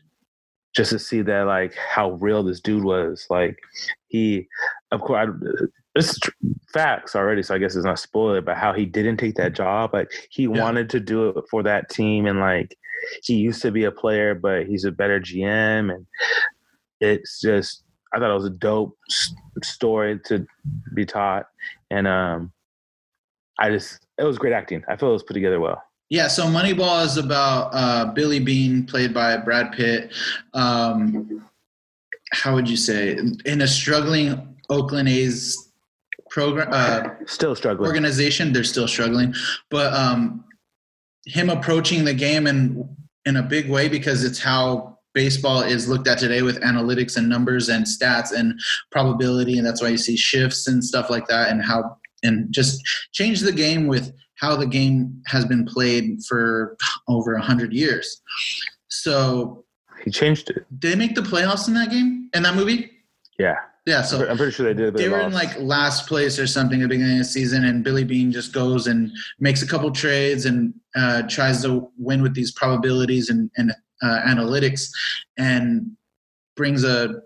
just to see that like how real this dude was, like he, of course, I, it's tr- facts already, so I guess it's not spoiler, but how he didn't take that job, like he
Yeah.
wanted to do it for that team, and like he used to be a player, but he's a better GM, and it's just I thought it was a dope s- story to be taught, and um, I just it was great acting. I feel it was put together well.
Yeah, so Moneyball is about uh, Billy Beane, played by Brad Pitt. Um, how would you say in a struggling Oakland A's program uh,
Still struggling.
organization? They're still struggling, but um, him approaching the game in in a big way because it's how baseball is looked at today with analytics and numbers and stats and probability, and that's why you see shifts and stuff like that, and how and just change the game with how the game has been played for over a hundred years. So
he changed it.
did they make the playoffs in that game in that movie?
Yeah,
Yeah. So
I'm pretty sure they did.
They were in like last place or something at the beginning of the season, and Billy Beane just goes and makes a couple trades and uh, tries to win with these probabilities and, and uh, analytics, and brings a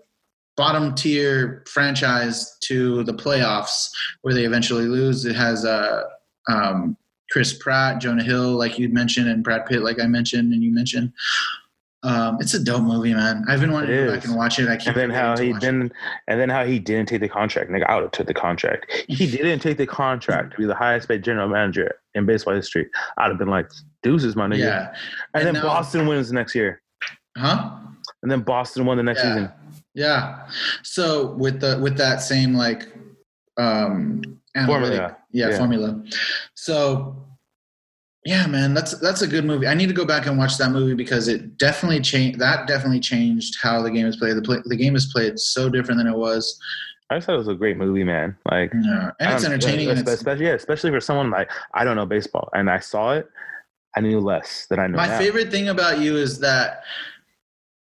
bottom tier franchise to the playoffs where they eventually lose. It has uh, um, Chris Pratt, Jonah Hill, like you mentioned, and Brad Pitt, like I mentioned and you mentioned. Um, it's a dope movie, man. I've been wanting
It
to go back and watch it. I keep
and then how he
watch it.
then and then how he didn't take the contract. Nigga, I would have took the contract. He didn't take the contract to be the highest paid general manager in baseball history. I'd have been like, deuces, my nigga.
Yeah.
And,
And
then
now-
Boston wins next year.
Huh?
And then Boston won the next
yeah.
season.
Yeah. So with the with that same like um, analytic.
Formula.
Yeah,
Yeah.
formula. So, yeah, man, that's that's a good movie. I need to go back and watch that movie because it definitely changed. That definitely changed how the game is played. The play, the game is played so different than it was.
I just thought it was a great movie, man. Like,
Yeah. and it's entertaining.
yeah,
and it's,
especially, yeah, especially for someone like I don't know baseball, and I saw it, I knew less than I know
My
now.
favorite thing about you is that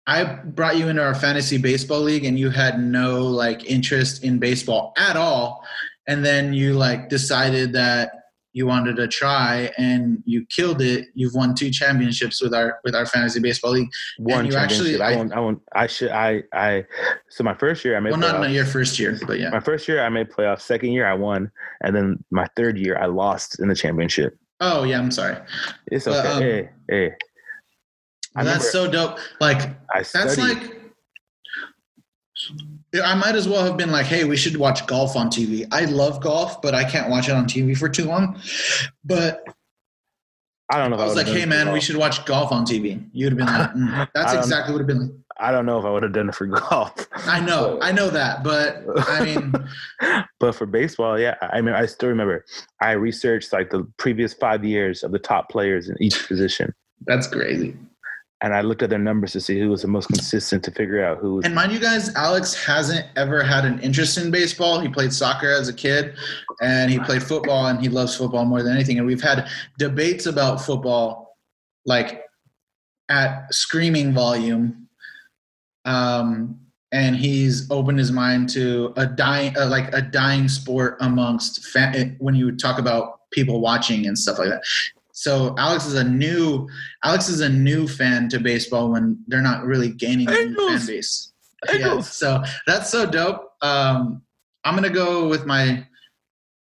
I brought you into our fantasy baseball league and you had no like interest in baseball at all. And then you like decided that you wanted to try and you killed it. You've won two championships with our with our fantasy baseball league.
One
you actually-
championship. I
I-
won't. I won't. I should. I. I. So my first year, I made.
Well not
playoffs.
in your first year, but yeah.
My first year, I made playoffs. Second year, I won, and then my third year, I lost in the championship.
Oh yeah, I'm sorry.
It's
But,
okay.
um,
hey, hey.
That's so dope. Like
I
That's
studied.
like I might as well have been like, hey, we should watch golf on TV. I love golf, but I can't watch it on TV for too long. But
I don't know. If
I was like, hey man, we should watch golf on TV. You'd have been like, mm. that's exactly what it'd been like.
I don't know if I would have done it for golf.
I know, I know that, but I mean,
but for baseball, yeah, I mean, I still remember. I researched like the previous five years of the top players in each position,
that's crazy.
And I looked at their numbers to see who was the most consistent to figure out who was.
And mind you guys, Alex hasn't ever had an interest in baseball. He played soccer as a kid and he played football and he loves football more than anything. And we've had debates about football like at screaming volume. Um, and he's opened his mind to a dying, uh, like a dying sport amongst when you talk about people watching and stuff like that. So Alex is a new Alex is a new fan to baseball when they're not really gaining a new fan base. Yeah,
Angels.
so that's so dope. Um, I'm gonna go with my.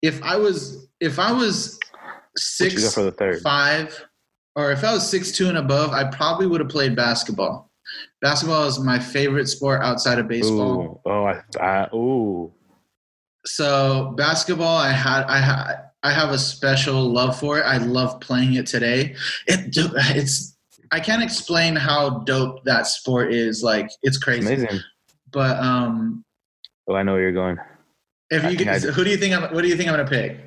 If I was if I was
What you go
six
for the third?
five, or if I was six two and above, I probably would have played basketball. Basketball is my favorite sport outside of baseball.
Ooh, oh, I, I, ooh,
So basketball, I had, I had, I have a special love for it. I love playing it today. It, it's, I can't explain how dope that sport is. Like it's crazy.
amazing.
But um,
Oh, I know where you're going.
if you
think
get,
I-
who do you think? I'm, what do you think I'm gonna pick?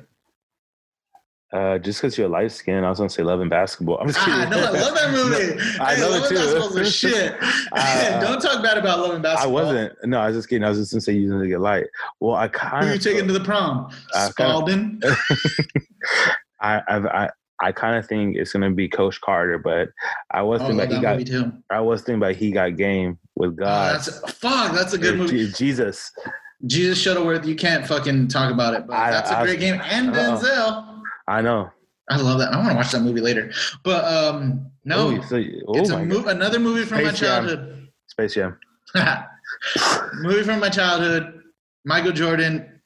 Uh, just because you're light skinned, I was gonna say love and basketball. I'm just
Ah,
kidding.
no, I love that movie.
I
Hey,
love it too.
Basketball's the shit.
Uh,
Don't talk bad about Love and basketball.
I wasn't. No, I was just kidding. I was just gonna say you didn't get light. Well, I kind of.
Who you taking to the prom? Spalding.
I I've, I I kind of think it's gonna be Coach Carter, but I was
Oh,
thinking about he got.
too.
I was thinking about he got game with
Oh,
God.
that's fuck. That's a good
Yeah,
movie.
Jesus.
Jesus Shuttleworth. You can't fucking talk about it, but
I-
that's a
I-
great game. And. Denzel.
I know.
I love that. I want to watch that movie later. But um, no,
so, oh
it's a
my
mo- another movie from my
Space Jam.
childhood.
Space Jam.
movie from my childhood. Michael Jordan.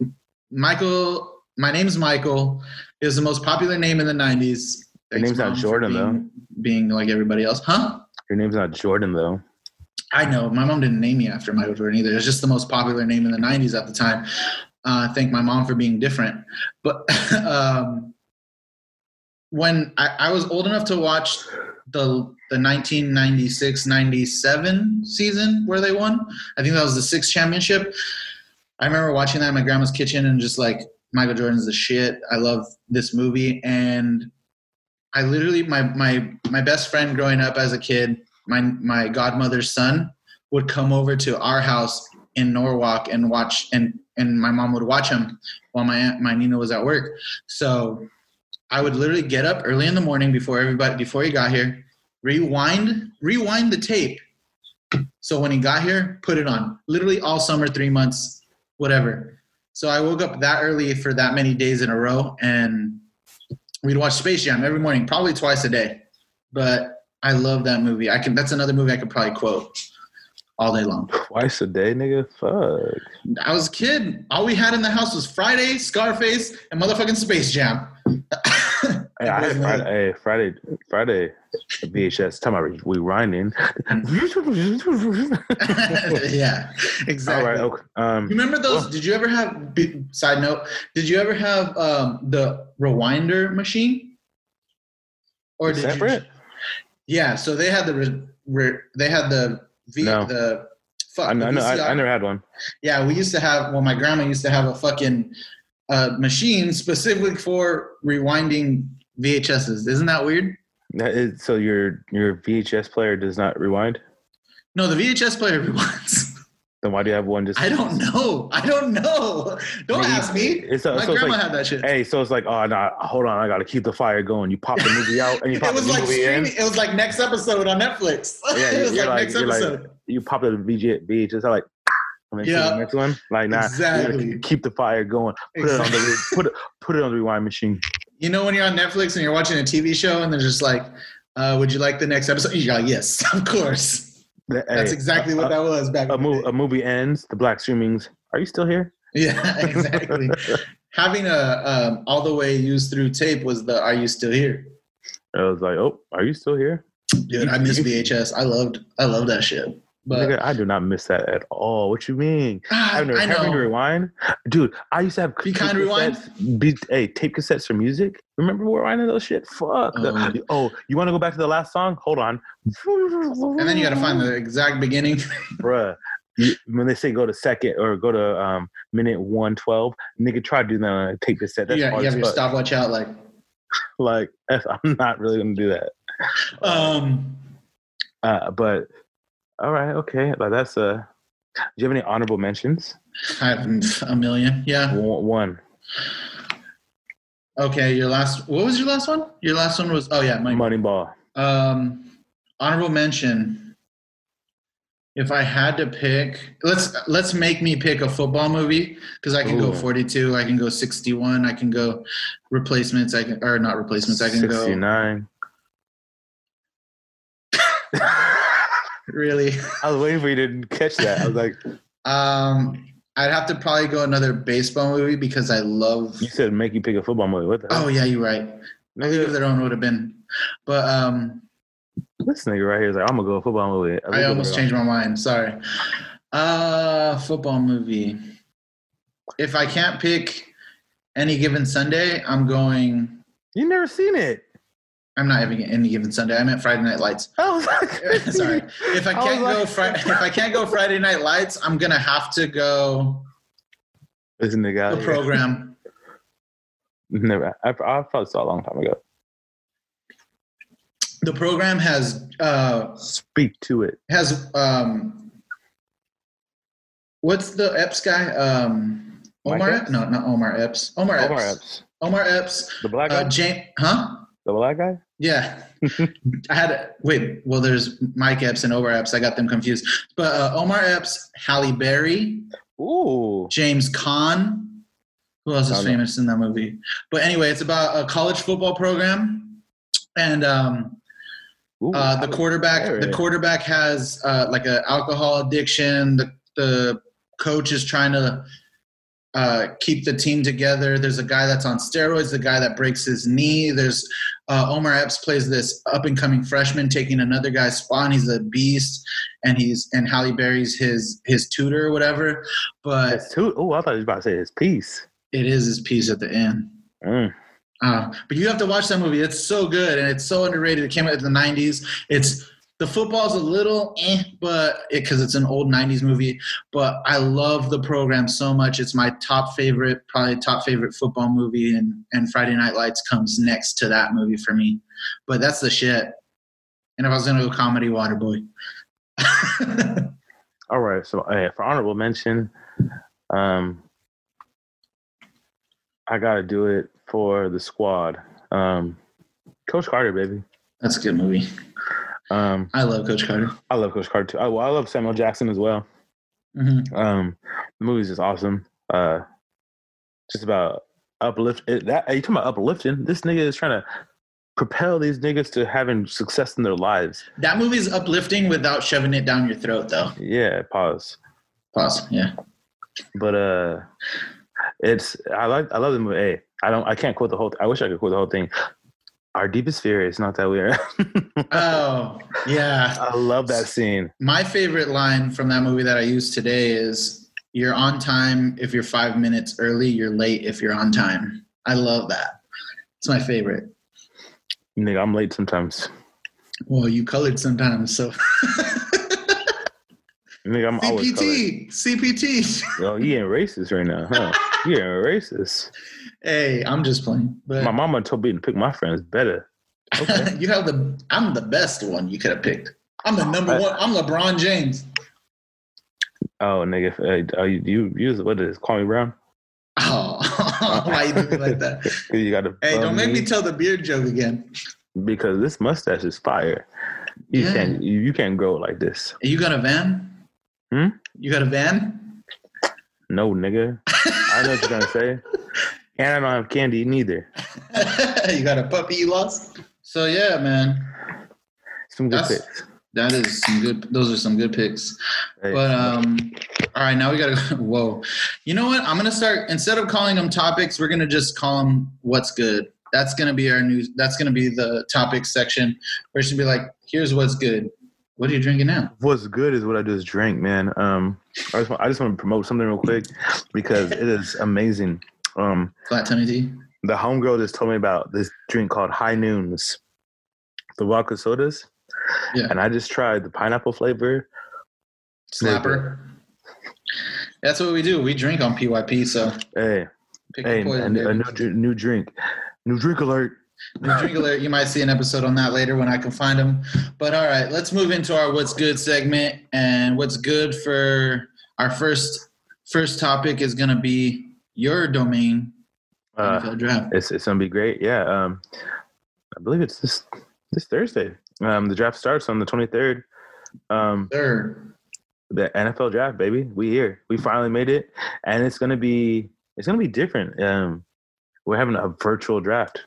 Michael. My name's Michael. Is the most popular name in the '90s.
Your name's not Jordan,
being, Being like everybody else, huh?
Your name's not Jordan though.
I know. My mom didn't name me after Michael Jordan either. It's just the most popular name in the 90s at the time. Uh, thank my mom for being different. But um, when I, I was old enough to watch the the 1996 97 season where they won, I think that was the sixth championship. I remember watching that in my grandma's kitchen and just like, Michael Jordan's the shit. I love this movie. And I literally, my, my, my best friend growing up as a kid, my my godmother's son would come over to our house in Norwalk and watch and and my mom would watch him while my aunt my Nina was at work. So I would literally get up early in the morning before everybody before he got here, rewind rewind the tape. So when he got here, put it on. Literally all summer, three months, whatever. So I woke up that early for that many days in a row, and we'd watch Space Jam every morning, probably twice a day. But I love that movie. I can. That's another movie I could probably quote all day long.
Twice a day, nigga. Fuck.
I was a kid. All we had in the house was Friday, Scarface, and motherfucking Space Jam.
Hey, I had Friday, hey, Friday, Friday, VHS. Time I we rhyming.
yeah, exactly.
All right. Okay. Um,
remember those? Did you ever have? Side note: Did you ever have um, the rewinder machine? Or did
separate?
you? Yeah. So they had the re, re, they had the v,
No.
the fuck.
I, know, I, know, I, I never had one.
Yeah, we used to have. Well, my grandma used to have a fucking uh, machine specifically for rewinding VHSs. Isn't that weird?
That is, so your your VHS player does not rewind.
No, the VHS player rewinds.
Then why do you have one? Just
I don't know. I don't know. Don't
Maybe-
ask me.
It's, uh,
My
so
grandma
like,
had that shit.
hey, so it's like, oh no, hold on, I got to keep the fire going. You pop the movie out and you
It
pop
was
the
like
movie in.
streaming. It was like next episode on Netflix.
Yeah,
it was like,
like-
next
you're like-
episode.
You pop the VG, VHS, like,
Yeah.
the next one, like, nah,
Exactly.
keep the fire going. Put it on the put it put it on the rewind machine.
you know when you're on Netflix and you're watching a TV show and they're just like, uh, "Would you like the next episode?" You're like, "Yes, of course." That's
Hey,
exactly
a,
what that was back.
A,
in the
mo-
day.
a movie ends. The black streamings. Are you still here?
Yeah, exactly. Having a um, all the way used through tape was the "Are you still here?"
I was like, oh, are you still here?
Dude, I miss VHS. I loved, I love that shit. But
Nigga, I do not miss that at all. What you mean?
ah,
Having to,
I
having to rewind, dude. I used to have
Be
tape
kind, rewind?
cassettes- Be, hey, tape cassettes for music. Remember we're rewinding those shit? Fuck. The-
Oh.
oh, you want to go back to the last song? Hold on.
And then you got to find the exact beginning.
bruh. You, when they say go to second or go to um, minute one twelve, nigga, try to do that on a tape cassette. That's hard
you have your
fuck.
stopwatch out, like.
Like, I'm not really gonna do that.
Um,
Uh, but all right, okay. But that's uh. Do you have any honorable mentions?
I have a million. Yeah.
One.
Okay. Your last. What was your last one? Your last one was. Oh yeah, Mike.
Moneyball.
Um, honorable mention. If I had to pick, let's let's make me pick a football movie because I can go 42, I can go 61, I can go replacements, I can or not replacements, I can go
69.
really.
I was waiting for you to catch that. I was like,
Um, I'd have to probably go another baseball movie because I love.
you said make you pick a football movie. What the hell?
Oh yeah, you're right. League of Their Own would have been, but um,
this nigga right here is like, I'm gonna go a football movie.
I almost changed my mind. Sorry. Uh, football movie. If I can't pick any given Sunday, I'm going.
You never seen it.
I'm not having any given Sunday. I meant Friday Night Lights.
Oh,
Sorry. If I
I
can't go
like-
Friday, if I can't go Friday Night Lights, I'm gonna have to go
This nigga out
the
here.
program.
Never. I, I probably saw it a long time ago.
The program has uh
Speak to it.
has um. What's the Epps guy? Um, Omar?
Epps?
No, not Omar Epps. Omar Epps.
Omar Epps.
Omar Epps.
The black guy.
Uh, Jane, huh?
The black guy.
Yeah. I had wait. Well, there's Mike Epps and Omar Epps. I got them confused. But uh, Omar Epps, Halle Berry,
Ooh.
James Caan. Who else is
know.
famous in that movie? But anyway, it's about a college football program, and um,
Ooh,
uh, the quarterback. The quarterback has uh, like an alcohol addiction. The the coach is trying to uh, keep the team together. There's a guy that's on steroids. The guy that breaks his knee. There's uh, Omar Epps plays this up and coming freshman taking another guy's spot. He's a beast, and he's and Halle Berry's his his tutor or whatever. But.
Oh, I thought he was about to say his piece.
it is his piece at the end.
Mm.
Uh, but you have to watch that movie. It's so good and it's so underrated. It came out in the '90s. It's the football's a little eh, but because it's an old '90s movie. But I love the program so much. It's my top favorite, probably top favorite football movie. And and Friday Night Lights comes next to that movie for me. But that's the shit. And if I was gonna go comedy, Waterboy.
All right. So, hey, for honorable mention, um, I gotta do it for the squad. Um, Coach Carter, baby.
that's a good movie.
Um,
I love Coach Carter.
I love Coach Carter too. I, well, I love Samuel Jackson as well.
hmm
Um, the movie's just awesome. Uh, just about uplift. It, that you talking about uplifting? This nigga is trying to propel these niggas to having success in their lives.
That movie's uplifting without shoving it down your throat, though.
Yeah. Pause.
Pause. Yeah.
But uh, it's I like I love the movie. Hey, I don't I can't quote the whole. I wish I could quote the whole thing. Our deepest fear is not that we are.
Oh, yeah.
I love that scene.
My favorite line from that movie that I use today is You're on time if you're five minutes early, you're late if you're on time. I love that. It's my favorite.
Nigga, I'm late sometimes.
Well, you colored sometimes, so
Nigga, I'm.
CPT, CPT.
Yo, you ain't racist right now, huh? you ain't racist.
Hey, I'm just playing. But
My mama told me to pick my friends better. Okay.
you have the. I'm the best one you could have picked. I'm the number
I-
one. I'm LeBron James.
oh, nigga, uh, you you use what is it? Call me Brown?
Oh, why you do me like that?
you got to.
Hey, don't make me tell the beard joke again.
because this mustache is fire. You
Yeah.
can't you, you can't grow like this.
You got a van?
Hmm?
You got a van?
No, nigga. I know what you're gonna say. And I don't have candy neither.
you got a puppy you lost? So yeah, man.
Some good
That's-
picks.
That is some good. Those are some good picks.
Hey,
But um, all right, now we gotta go. Whoa, you know what? I'm gonna start instead of calling them topics, we're gonna just call them "What's Good." That's gonna be our news. That's gonna be the topics section. Where it should be like, "Here's what's good." What are you drinking now?
what's good is what I just drank, man. Um, I just want, I just want to promote something real quick because it is amazing. Um,
Flat tummy tea.
the homegirl just told me about this drink called High Noons, the vodka sodas,
Yeah.
and I just tried the pineapple flavor.
Slapper. That's what we do. We drink on PYP. So
Hey,
pick
hey, a, a new new drink, new drink alert.
You might see an episode on that later when I can find them. But all right, let's move into our what's good segment. And what's good for our first first topic is going to be your domain
Uh,
NFL draft.
It's it's gonna be great. Yeah. Um, I believe it's this this Thursday. Um, the draft starts on the twenty third. Um,
Sir,
the NFL draft, baby. We here. We finally made it, and it's gonna be it's gonna be different. Um, we're having a virtual draft.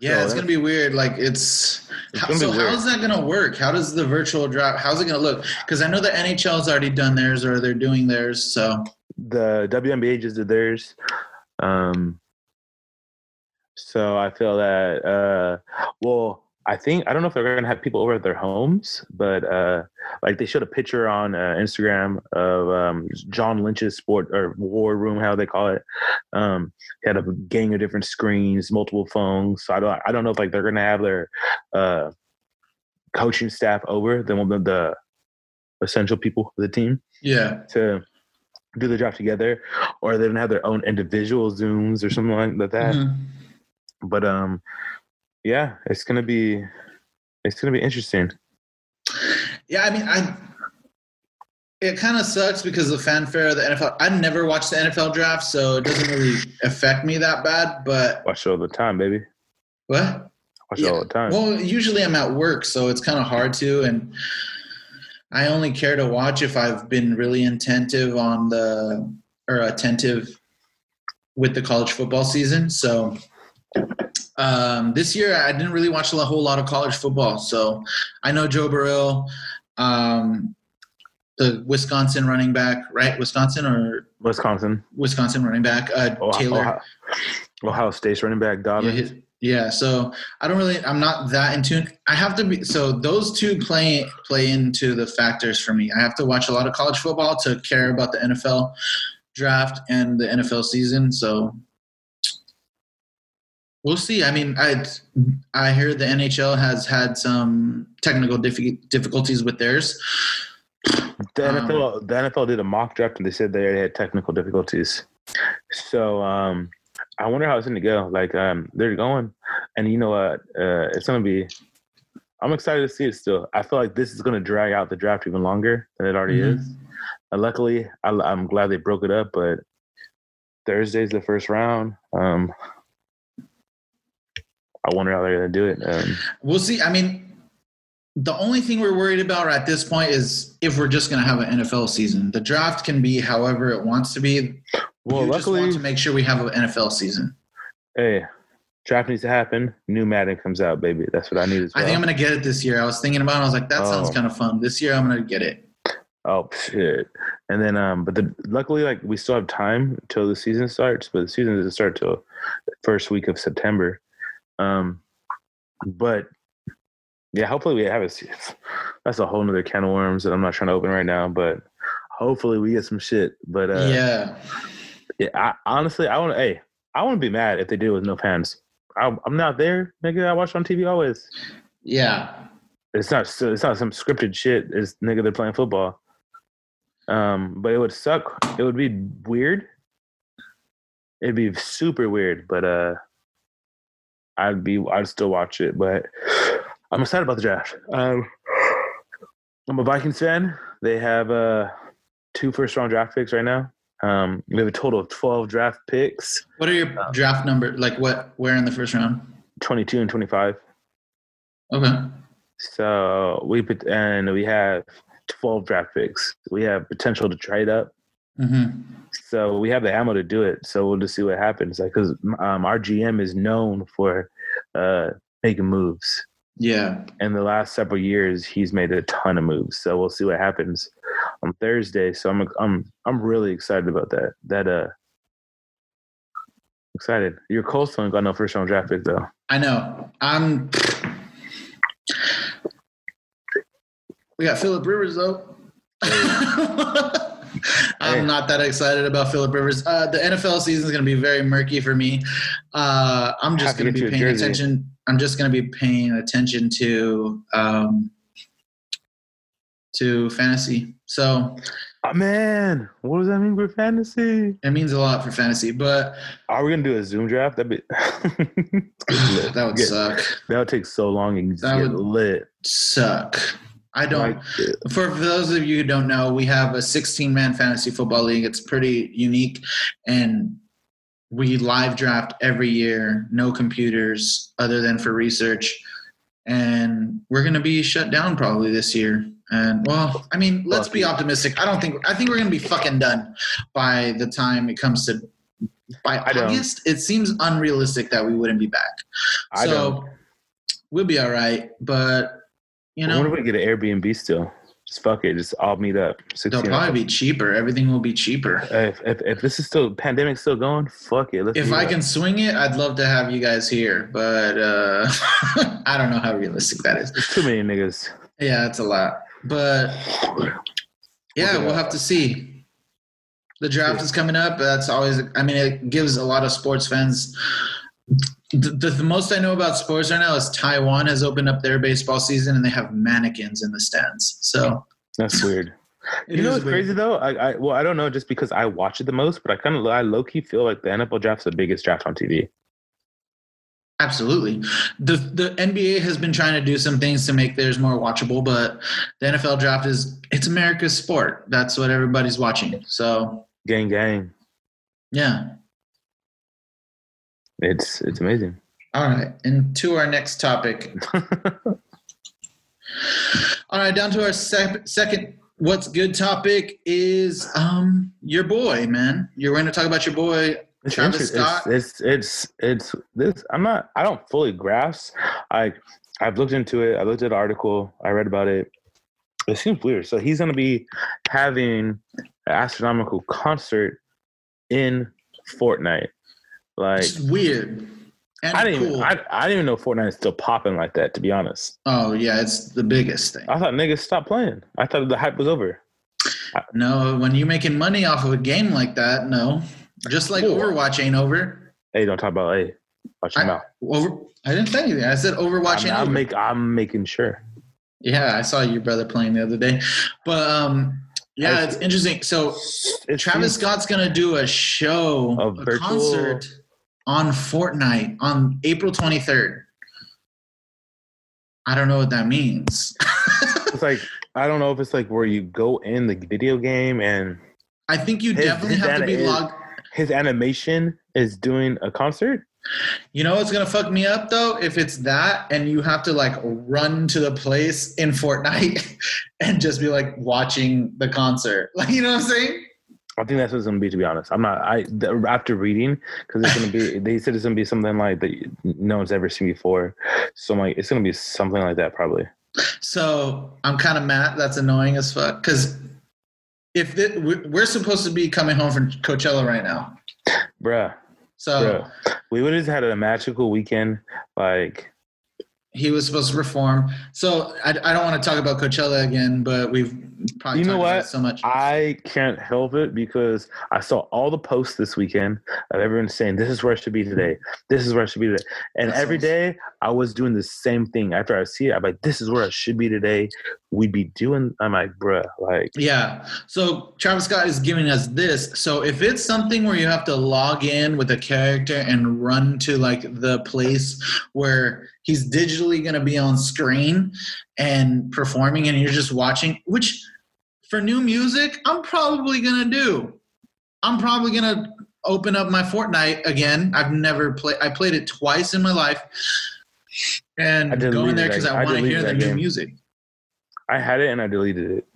Yeah, it's going to be weird. Like it's,
It's
how, so how's that going to work? How does the virtual draft? How's it going to look? Because I know the NHL's already done theirs or they're doing theirs. So
The WNBA just did theirs. Um, so I feel that uh, well, I think I don't know if they're gonna have people over at their homes, but uh, like they showed a picture on uh, Instagram of um, John Lynch's sport or war room, how they call it. Um, he had a gang of different screens, multiple phones. So I don't, I don't know if like they're gonna have their uh, coaching staff over, then the, the essential people of the team
yeah,
to do the draft together, or they're gonna have their own individual zooms or something like that.
Mhm.
But um, yeah, it's gonna be it's gonna be interesting.
yeah. I mean, I. It kind of sucks because the fanfare of the NFL. I never watched the NFL draft, so it doesn't really affect me that bad. But
Watch it all the time, baby.
what?
Watch it all the time.
Well, usually I'm at work, so it's kind of hard to, and I only care to watch if I've been really attentive on the or attentive with the college football season. So um, this year I didn't really watch a whole lot of college football. So I know Joe Burrow, um, the Wisconsin running back, right? Wisconsin or
Wisconsin,
Wisconsin running back, uh,
Ohio,
Taylor.
Ohio, Ohio State's running back
Yeah, his- yeah, so I don't really I'm not that in tune. I have to be so those two play play into the factors for me. I have to watch a lot of college football to care about the NFL draft and the NFL season. So we'll see. I mean, I I hear the NHL has had some technical diffi- difficulties with theirs.
The
Um,
NFL, the NFL did a mock draft and they said they had technical difficulties. So um, I wonder how it's going to go. Like um, they're going, and you know what? Uh, it's going to be. I'm excited to see it still. I feel like this is going to drag out the draft even longer than it already
Mhm.
is. And luckily, I, I'm glad they broke it up. But Thursday's the first round. Um, I wonder how they're going to do it. Um,
We'll see. I mean, the only thing we're worried about at this point is if we're just going to have an NFL season. The draft can be however it wants to be.
well,
you just
luckily,
want to make sure we have an NFL season.
hey, draft needs to happen. New Madden comes out, baby. That's what I need as well.
I think I'm going to get it this year. I was thinking about it. I was like, that sounds
Oh.
kind of fun. This year, I'm going to get it.
Oh shit! And then, um, but the luckily, like we still have time till the season starts. But the season doesn't start till the first week of September. Um, but yeah, hopefully we have a. That's a whole nother can of worms that I'm not trying to open right now. But hopefully we get some shit. But uh,
yeah.
yeah, I, honestly, I want to. Hey, I want to be mad if they do it with no fans. I, I'm not there, nigga. I watch on TV always.
Yeah.
It's not. It's not some scripted shit. It's nigga. They're playing football. Um, but it would suck. It would be weird. It'd be super weird, but uh, I'd be I'd still watch it. But I'm excited about the draft. Um, I'm a Vikings fan. They have uh two first round draft picks right now. Um, we have a total of 12 draft picks,
What are your
Uh,
draft number? Like what? Where in the first round?
22 and 25.
Okay.
So we put and we have 12 draft picks. We have potential to trade up.
Mm-hmm.
So we have the ammo to do it. So we'll just see what happens. Like, cause um, our GM is known for uh, making moves.
Yeah.
In the last several years, he's made a ton of moves. So we'll see what happens on Thursday. So I'm I'm I'm really excited about that. That uh, excited. Your Colts don't got no first round draft pick though.
I know. I'm. We got Philip Rivers though. I'm not that excited about Philip Rivers. Uh, the NFL season is going to be very murky for me. Uh, I'm just going to be paying
jersey.
attention. I'm just going to be paying attention to um, to fantasy. So
Oh, man, what does that mean for fantasy?
it means a lot for fantasy, but
Are we gonna do a Zoom draft? That'd be
that would
Get-
suck.
That would take so long and
That
get
would-
lit.
Suck. I don't.
Like,
For, for those of you who don't know, we have a 16 man fantasy football league. It's pretty unique. And we live draft every year, no computers other than for research. And we're going to be shut down probably this year. And well, I mean, let's be optimistic. I don't think, I think we're going to be fucking done by the time it comes to by
I don't.
August. It seems unrealistic that we wouldn't be back.
I
so
don't.
we'll be all right. But, you
I wonder if we get an Airbnb still. Just fuck it. Just all meet up.
They'll probably be cheaper. Everything will be cheaper.
if, if if this is still pandemic still going, fuck it. Let's
If I
up.
can swing it, I'd love to have you guys here, but uh, I don't know how realistic that is.
There's too many niggas.
Yeah, it's a lot. But yeah,
We'll
we'll have to see. The draft is coming up. That's always. I mean, it gives a lot of sports fans. The, the, the most I know about sports right now is Taiwan has opened up their baseball season and they have mannequins in the stands. So
That's weird.
it
you know what's
weird.
crazy though? I, I well, I don't know, just because I watch it the most, but I kind of I low key feel like the NFL draft's the biggest draft on TV.
Absolutely. The the NBA has been trying to do some things to make theirs more watchable, but the NFL draft is it's America's sport. That's what everybody's watching. So
Gang, gang.
yeah.
It's it's amazing.
All right. And to our next topic. All right, down to our sec- second what's good topic is um your boy, man. You're going to talk about your boy
It's
Travis Scott.
It's, it's it's it's this. I'm not. I don't fully grasp. I I've looked into it. I looked at the article. I read about it. It seems weird. So he's going to be having an astronomical concert in Fortnite. Like
It's weird. And
I didn't.
cool.
Even, I I didn't even know Fortnite is still popping like that. To be honest,
oh yeah, it's the biggest thing.
I thought niggas stopped playing. I thought the hype was over.
No, when you're making money off of a game like that, no. Just like
Cool.
Overwatch ain't over.
Hey, don't talk about. Hey, watch your
I,
mouth.
over, I didn't say anything. I said Overwatch
I'm,
ain't
I'm
over.
make. I'm making sure.
yeah, I saw your brother playing the other day. But um, yeah, it's interesting. So
It
Travis Scott's gonna do a show,
A
a,
virtual-
concert on Fortnite on April 23rd. I don't know what that means.
it's like I don't know if it's like where you go in the video game and
I think you
His-
definitely
his
have to be
is-
logged.
his animation is doing a concert.
You know what's gonna fuck me up though? If it's that and you have to like run to the place in Fortnite and just be like watching the concert. Like you know what I'm saying?
I think that's what it's gonna be. To be honest, I'm not. I the, after reading because it's gonna be. they said it's gonna be something like that no one's ever seen before. So I'm like, it's gonna be something like that probably.
So I'm kind of mad. That's annoying as fuck. Because if we're supposed to be coming home from Coachella right now,
Bruh,
so
bruh. We would have had a magical weekend. Like,
he was supposed to perform. So I, I don't want to talk about Coachella again, but we've probably
You know
talked about it
what?
so much.
I can't help it because I saw all the posts this weekend of everyone saying, This is where I should be today. This is where I should be today. And every day I was doing the same thing. After I see it, I'm like, This is where I should be today. We'd be doing, I'm like, bruh, like,
Yeah. So Travis Scott is giving us this. So if it's something where you have to log in with a character and run to like the place where he's digitally going to be on screen and performing and you're just watching, which for new music, I'm probably to do. I'm probably to open up my Fortnite again. I've never played I played it twice in my life. And go in there cuz I,
I
want to hear the
that
new music.
I had it and I deleted it.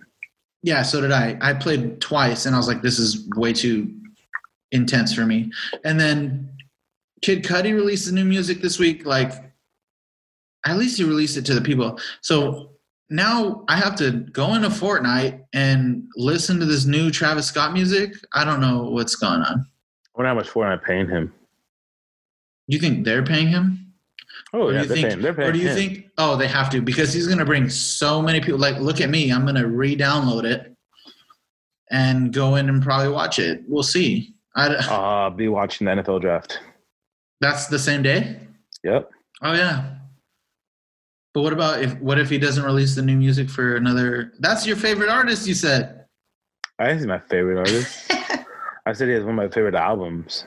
Yeah, so did I. I played twice and I was like, this is way too intense for me. And then Kid Cudi released the new music this week. Like, at least he released it to the people. So now I have to go into Fortnite and listen to this new Travis Scott music. I don't know what's going on.
I wonder how much for am I paying him?
You think they're paying him?
Oh, yeah,
you
they're
think,
paying. They're paying
or do you
him.
think? Oh, they have to because he's going to bring so many people. Like, look at me. I'm going to re-download it and go in and probably watch it. We'll see. I,
Uh, I'll be watching the NFL draft.
that's the same day.
Yep.
Oh yeah. But what about if? What if he doesn't release the new music for another? That's your favorite artist, you said.
I think he's my favorite artist. I said he has one of my favorite albums.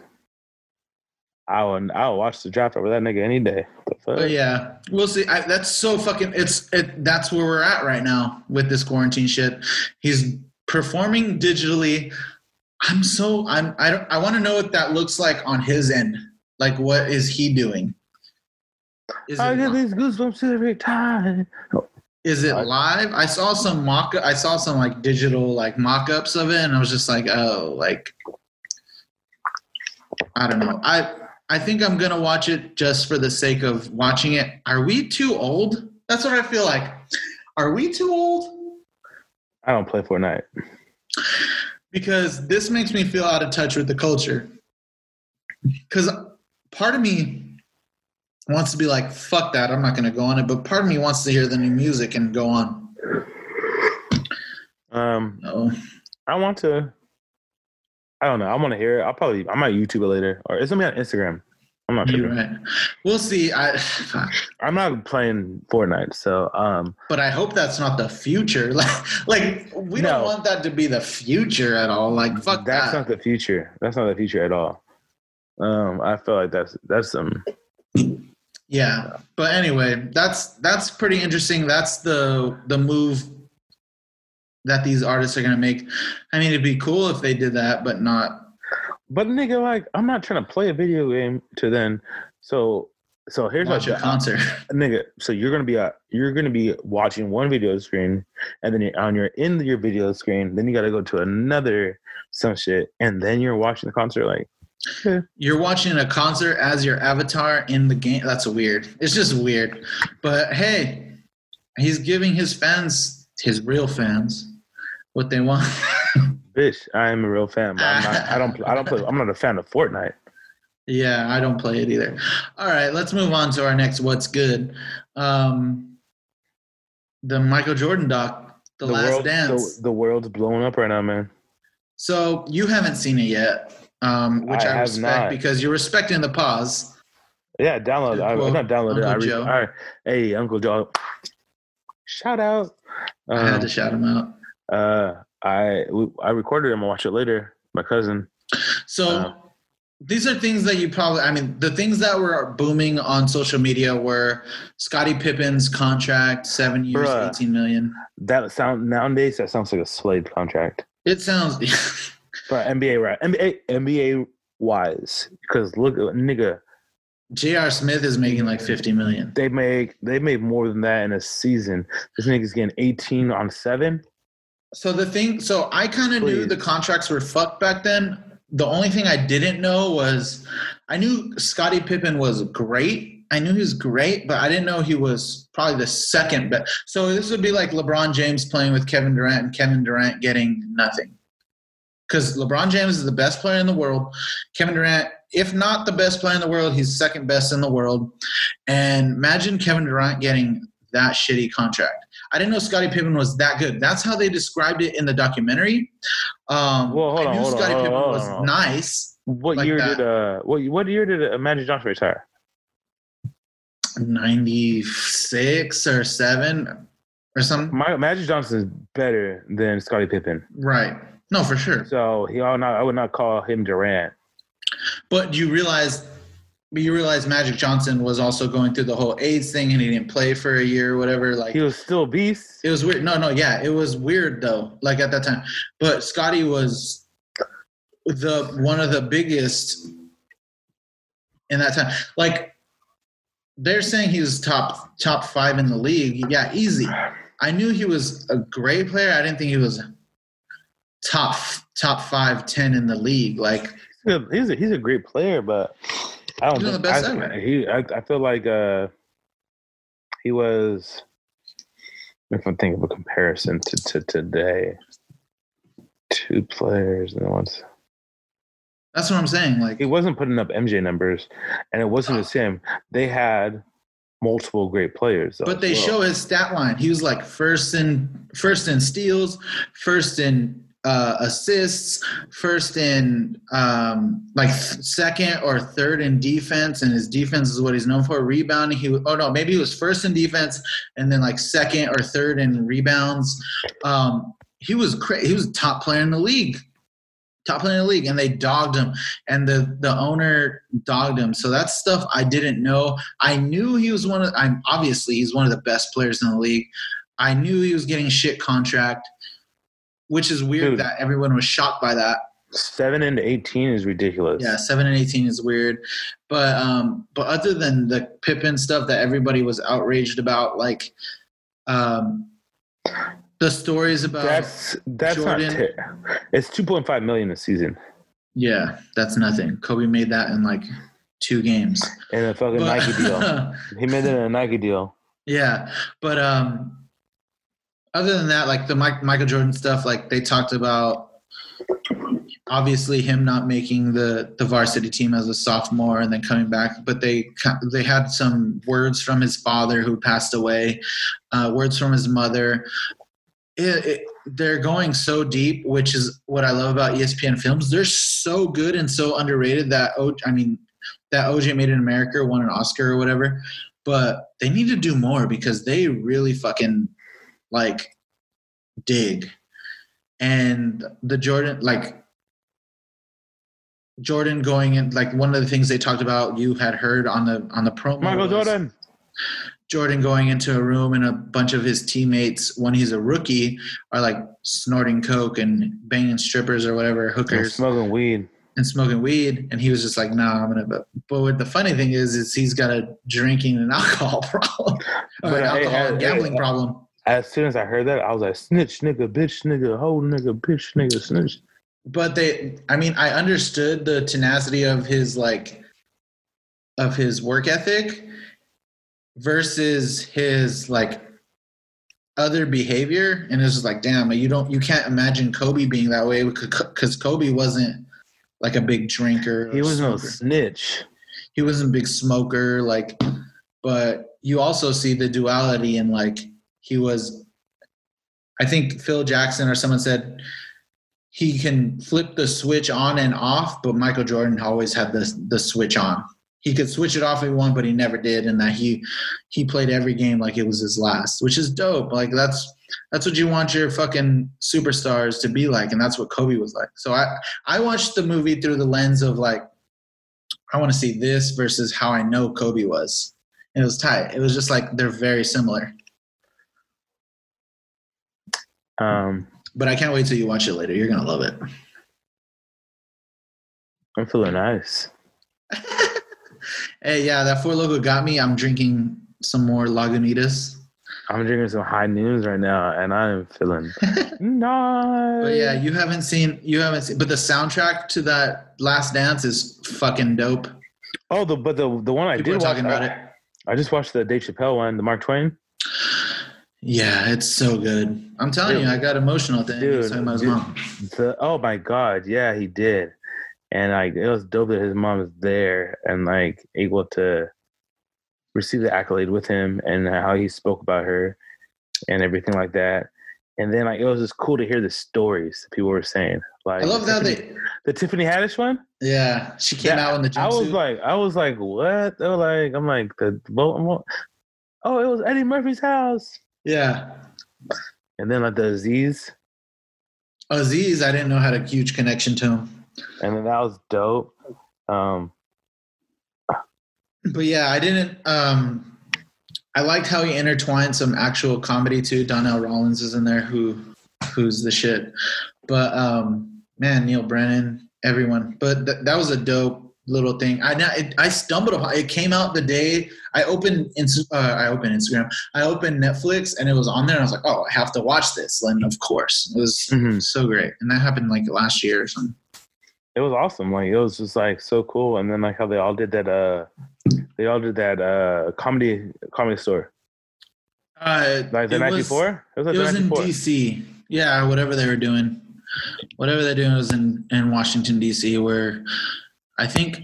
I will, I will watch the draft over that nigga any day.
But yeah, we'll see. I, that's so fucking. It's it. That's where we're at right now with this quarantine shit. He's performing digitally. I'm so. I'm. I don't. I want to know what that looks like on his end. Like, what is he doing? Is
I
it,
get these goosebumps every time.
is it live? I saw some mock. I saw some like digital like mock-ups of it, and I was just like, oh, like I don't know. I I think I'm gonna watch it just for the sake of watching it. Are we too old? That's what I feel like. Are we too old?
I don't play Fortnite.
Because this makes me feel out of touch with the culture. Because part of me wants to be like, fuck that, I'm not gonna go on it. But part of me wants to hear the new music and go on.
Um, I want to. I don't know. I want to hear it. I'll probably. I might YouTube it later, or it's gonna be on Instagram. I'm not
you're right. We'll see. I,
I'm not playing Fortnite, so um,
but I hope that's not the future. Like, like we don't want that to be the future at all. Like, fuck that.
that's
that.
not the future. That's not the future at all. Um, I feel like that's that's some.
Yeah, but anyway, that's that's pretty interesting. That's the the move that these artists are gonna make. I mean, it'd be cool if they did that, but not.
But nigga, like, I'm not trying to play a video game to then. So, so here's
Watch a concert.
nigga. So you're gonna be uh, you're gonna be watching one video screen, and then you're on your in your video screen. Then you got to go to another some shit, and then you're watching the concert. Like,
You're watching a concert as your avatar in the game. That's weird. It's just weird. But hey, he's giving his fans, his real fans, what they want.
bitch, I am a real fan, but I'm not, I don't I don't play. I'm not a fan of Fortnite.
Yeah, I don't play it either. All right, let's move on to our next what's good. Um, the Michael Jordan doc, The, Last
world,
Dance.
The, the world's blowing up right now, man.
so you haven't seen it yet, um, which
I
I, respect
not.
because you're respecting the pause.
Yeah, download. I, I'm not downloaded. I
Uncle
re-
Joe.
all right. Hey, Uncle Joe. Shout out.
I had
Um,
to shout him out.
uh, I I recorded him. I'll watch it later. My cousin.
So
uh,
these are things that you probably, I mean, the things that were booming on social media were Scottie Pippen's contract, seven years,
Bruh.
18 million.
That sound nowadays that sounds like a slave contract.
It sounds,
But NBA right? NBA NBA wise, because look, nigga,
J.R. Smith is making like 50 million.
they make they made more than that in a season. This nigga's getting 18 on seven.
So the thing, so I kind of knew the contracts were fucked back then. The only thing I didn't know was I knew Scottie Pippen was great. I knew he was great, but I didn't know he was probably the second best. So this would be like LeBron James playing with Kevin Durant and Kevin Durant getting nothing. Because LeBron James is the best player in the world. Kevin Durant, if not the best player in the world, he's second best in the world. And imagine Kevin Durant getting that shitty contract. I didn't know Scottie Pippen was that good. That's how they described it in the documentary. Um,
Well, hold
I knew
hold on,
Scottie
hold on,
Pippen
hold
was
hold on.
nice.
What
like
year
that.
did uh what what year did uh, Magic Johnson retire?
96 or 7 or something.
My, Magic Johnson is better than Scottie Pippen,
Right. No, for sure.
so he I would not I would not call him Durant.
But you realize, but you realize Magic Johnson was also going through the whole AIDS thing, and he didn't play for a year or whatever. Like
He was still a beast.
it was weird. No, no, yeah, it was weird though. Like at that time, but Scottie was the one of the biggest in that time. Like they're saying he was top top five in the league. Yeah, easy. I knew he was a great player. I didn't think he was top top five ten in the league. Like
He's a, he's a, great player, but I don't
He's
think
the best
I,
ever.
he I, I feel like uh he was if I think of a comparison to, to today. Two players and once
that's what I'm saying. Like
he wasn't putting up MJ numbers and it wasn't the same. They had multiple great players. though,
But they
well.
show his stat line. He was like first in first in steals, first in uh, assists, first in um, like second or third in defense, and his defense is what he's known for. Rebounding. He oh no, maybe he was first in defense, and then like second or third in rebounds. Um, he was cra- he was top player in the league. Top player in the league, and they dogged him, and the the owner dogged him. So that's stuff I didn't know. I knew he was one of. I'm obviously he's one of the best players in the league. I knew he was getting shit contract, which is weird
Dude.
that everyone was shocked by that.
seven and eighteen is ridiculous.
Yeah, seven and eighteen is weird, but um, but other than the Pippen stuff that everybody was outraged about, like um, the stories about
That's that's
Jordan-
not ter- it's two point five million a season.
yeah, that's nothing. Kobe made that in like two games.
In a fucking
But-
Nike deal. He made it in a Nike deal.
Yeah, but um, other than that, like the Mike, Michael Jordan stuff, like they talked about, obviously him not making the the varsity team as a sophomore and then coming back, but they they had some words from his father who passed away, uh, words from his mother. It, it, they're going so deep, which is what I love about ESPN films. They're so good and so underrated that o, I mean, that OJ Made in America won an Oscar or whatever but they need to do more because they really fucking like dig. And the jordan like jordan going in like one of the things they talked about you had heard on the on the promo
Michael Jordan.
jordan going into a room and a bunch of his teammates when he's a rookie are like snorting coke and banging strippers or whatever hookers.
And
hookers
smoking weed.
and smoking weed. And he was just like nah i'm gonna but, but what the funny thing is is he's got a drinking and alcohol problem or
But
an
I-
alcohol
I-
and gambling
I-
problem
As soon as I heard that, I was like, snitch nigga, bitch nigga, hoe nigga, bitch nigga, snitch.
but they i mean i understood the tenacity of his like of his work ethic versus his like other behavior and it's just like damn you don't you can't imagine kobe being that way because kobe wasn't like a big drinker
He was no
smoker.
snitch.
he wasn't a big smoker like but you also see the duality in like he was i think phil jackson or someone said he can flip the switch on and off but michael jordan always had the, the switch on he could switch it off if he wanted but he never did and that he he played every game like it was his last which is dope like that's that's what you want your fucking superstars to be like and that's what kobe was like so i i watched the movie through the lens of like I want to see this versus how I know Kobe was. And it was tight. It was just like they're very similar.
Um,
But I can't wait till you watch it later. You're gonna love it.
I'm feeling nice.
hey, yeah, that Four Loco got me. I'm drinking some more Lagunitas.
I'm drinking some High Noons right now, and I'm feeling nice.
But yeah, you haven't seen you haven't seen but the soundtrack to that last dance is fucking dope.
Oh, the but the the one I
People
did
are talking
watch,
about
I,
it.
I just watched the Dave Chappelle one, the Mark Twain.
Yeah, it's so good. I'm telling
Dude.
you, I got emotional at the end.
Dude,
talking about his
dude.
mom.
The oh my god, yeah, he did, and like it was dope that his mom was there and like able to receive the accolade with him and how he spoke about her and everything like that. And then like it was just cool to hear the stories that people were saying. Like
I love
the
how
Tiffany,
they.
the Tiffany Haddish one.
Yeah, she came out in the jumpsuit.
I was like, I was like, what? They were like, I'm like the well, oh, it was Eddie Murphy's house.
Yeah.
And then like the Aziz,
Aziz, I didn't know had a huge connection to him.
and then that was dope. Um,
But yeah, I didn't. Um, I liked how he intertwined some actual comedy too. Donnell Rawlings is in there, who who's the shit. But um, man, Neal Brennan, everyone. But th- that was a dope little thing. I I, I stumbled upon it. Came out the day I opened. Uh, I opened Instagram. I opened Netflix, and it was on there. And I was like, oh, I have to watch this. And of course, it was
Mhm.
so great. And that happened like last year or something.
it was awesome. Like it was just like so cool. And then like how they all did that. Uh, they all did that uh comedy comedy store.
Uh,
Like the night
was-
before. It was, like
it was in
before.
DC. Yeah, whatever they were doing, whatever they're doing was in in Washington DC, where I think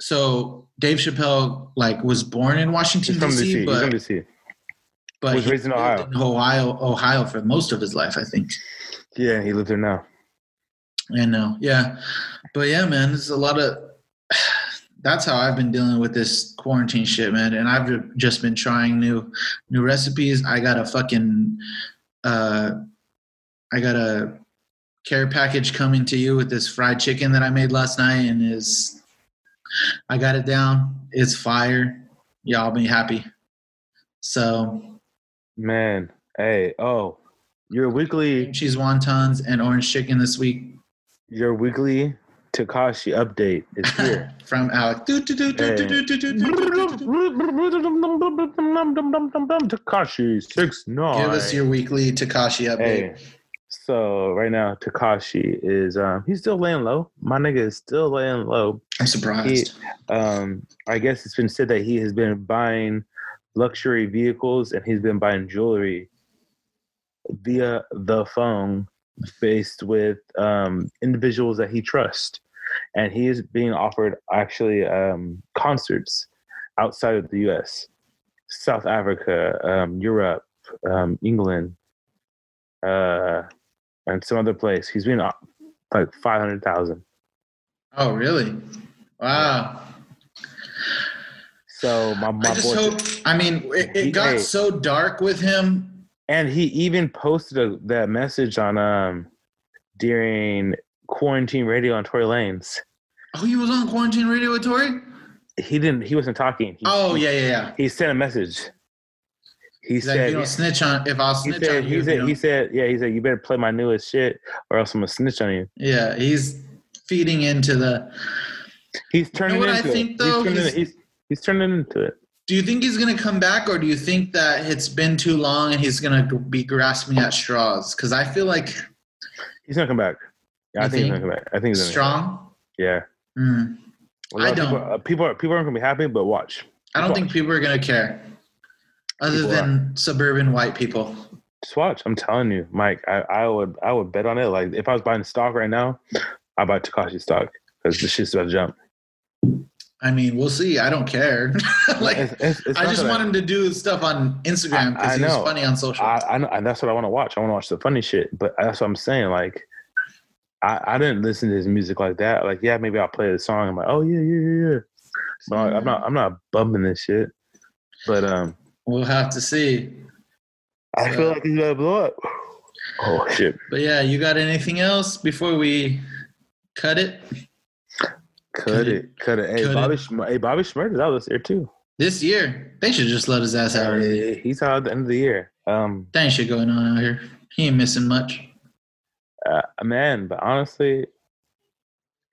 so. Dave Chappelle like was born in Washington DC, but but
was raised in Ohio.
in Ohio, Ohio for most of his life, I think.
Yeah, he lives there now.
I know, yeah, but yeah, man, there's a lot of. That's how I've been dealing with this quarantine shit, man. And I've just been trying new, new recipes. I got a fucking, uh, I got a care package coming to you with this fried chicken that I made last night and is I got it down. It's fire. Y'all be happy. So
man, hey, oh, your weekly
cheese wontons and orange chicken this week.
Your weekly Tekashi update is here
from Alex.
Tekashi six nine.
Give us your weekly Tekashi update.
Hey so right now Tekashi is um he's still laying low. My nigga is still laying low.
I'm surprised.
Um, I guess it's been said that he has been buying luxury vehicles and he's been buying jewelry via the phone based with um, individuals that he trusts. And he is being offered actually um, concerts outside of the US, South Africa, um, Europe, um, England, uh, and some other place. He's off- like 500,000.
Oh, really? Wow.
So my, my
I just
boy,
hope. I mean, it, it got so dark with him.
and he even posted a, that message on um during quarantine radio on Tory Lanez.
Oh, he was on quarantine radio with Tory.
He didn't. He wasn't talking. He,
Oh yeah, yeah, yeah.
He sent a message. He
He's like,
said.
you don't snitch on. If I'll snitch
said.
on
He
you,
said.
you
He said. Yeah. He said. You better play my newest shit, or else I'm gonna snitch on you.
yeah, he's feeding into the.
He's turning
what I
into
think,
it.
though?
He's turning,
He's-
he's, he's turning into it.
Do you think he's gonna come back, or do you think that it's been too long and he's gonna be grasping at straws? Because I feel like
He's gonna come back. Yeah, I
You
think, he's
think?
gonna come back. I think he's gonna
strong.
Yeah.
Mm. I
People,
don't.
uh, people are people aren't gonna be happy, but watch.
I don't
Watch.
think people are gonna care, other than suburban white people.
Just watch. I'm telling you, Mike. I, I would I would bet on it. Like if I was buying stock right now, I buy Tekashi stock because the shit's about to jump.
I mean, we'll see. I don't care. like,
It's- it's- it's
I just want him to do stuff on Instagram because he was
know.
funny on social.
I, I know, and that's what I want to watch. I want to watch the funny shit. But that's what I'm saying. Like, I, I didn't listen to his music like that. Like, yeah, maybe I'll play the song. I'm like, oh yeah, yeah, yeah, yeah. But I'm not I'm not bumping this shit. But um,
We'll have to see.
I feel like he's gonna blow up. Oh shit!
But yeah, you got anything else before we cut it?
Cut it, cut it. Hey,
Cut
Bobby,
it.
Schm- hey, Bobby Shmurda's out this year too.
This year, they should just let his ass out. Really.
Uh, he's out at the end of the year. Um,
There ain't shit going on out here. He ain't missing much.
uh, man, but honestly,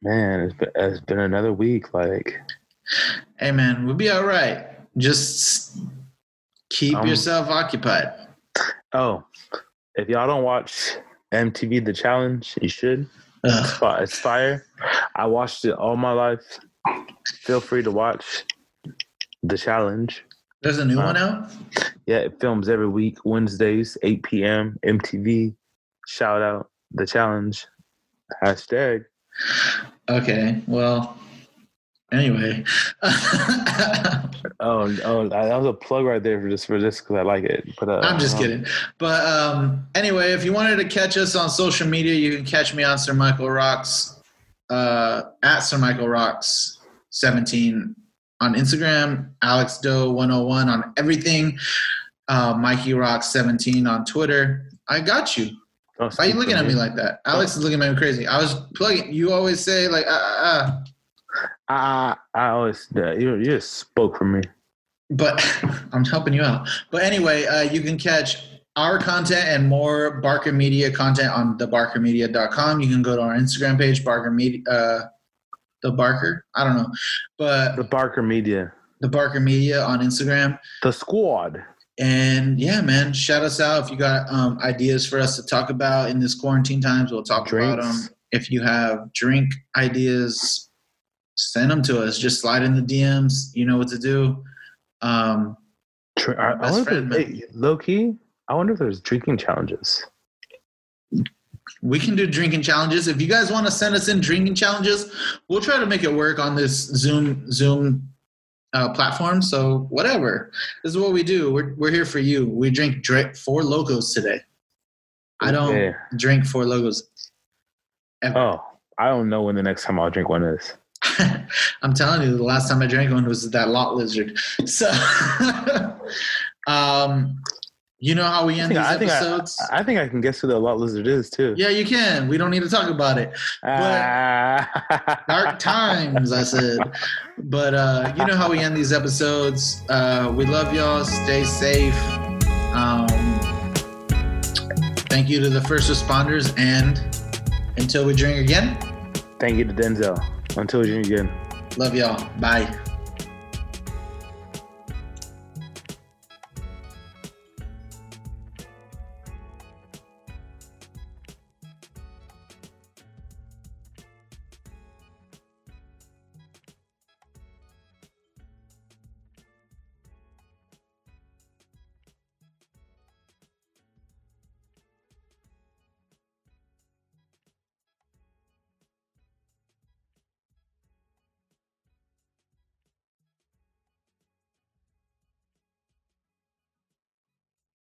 man, it's been, it's been another week. Like,
Hey man, we'll be all right. Just keep
Um,
yourself occupied.
oh, if y'all don't watch MTV The Challenge, you should. It's,
Ugh.
it's fire. I watched it all my life. Feel free to watch The Challenge.
There's a new
Uh,
one out.
Yeah, it films every week, Wednesdays, 8 p.m. MTV. Shout out The Challenge. Hashtag.
Okay, well, Anyway.
oh, oh, that was a plug right there for just for this because I like it. But uh,
I'm just kidding. But um, anyway, if you wanted to catch us on social media, you can catch me on Sir Michael Rocks uh, at Sir Michael Rocks 17 on Instagram, Alex Doe 101 on everything, uh, Mikey Rocks 17 on Twitter. I got you. Why are you looking at me like that? Alex is looking at me crazy. I was plugging. You always say like ah ah.
ah. I I always you you just spoke for me.
But I'm helping you out. But anyway, uh, you can catch our content and more Barker Media content on thebarkermedia.com. You can go to our Instagram page, Barker Media, uh, the Barker. I don't know, but
the Barker Media,
the Barker Media on Instagram.
The Squad.
And yeah, man, shout us out if you got um, ideas for us to talk about in this quarantine times. We'll talk Drinks. about them. If you have drink ideas, send them to us. Just slide in the DMs. You know what to do. Um,
I, I friend, hey, low key. I wonder if there's drinking challenges.
We can do drinking challenges. If you guys want to send us in drinking challenges, we'll try to make it work on this Zoom Zoom uh, platform. So whatever. This is what we do. We're we're here for you. We drink drink Four Locos today. I don't yeah. drink Four Locos.
Ever. Oh, I don't know when the next time I'll drink one is.
I'm telling you, the last time I drank one was that lot lizard. So, um, you know how we end these I episodes?
I, I, think I can guess who the lot lizard is too.
Yeah, you can. We don't need to talk about it. But dark times, I said. But uh, you know how we end these episodes. Uh, we love y'all. Stay safe. Um, thank you to the first responders, and until we drink again.
Thank you to Denzel. Until drink again.
Love y'all. Bye.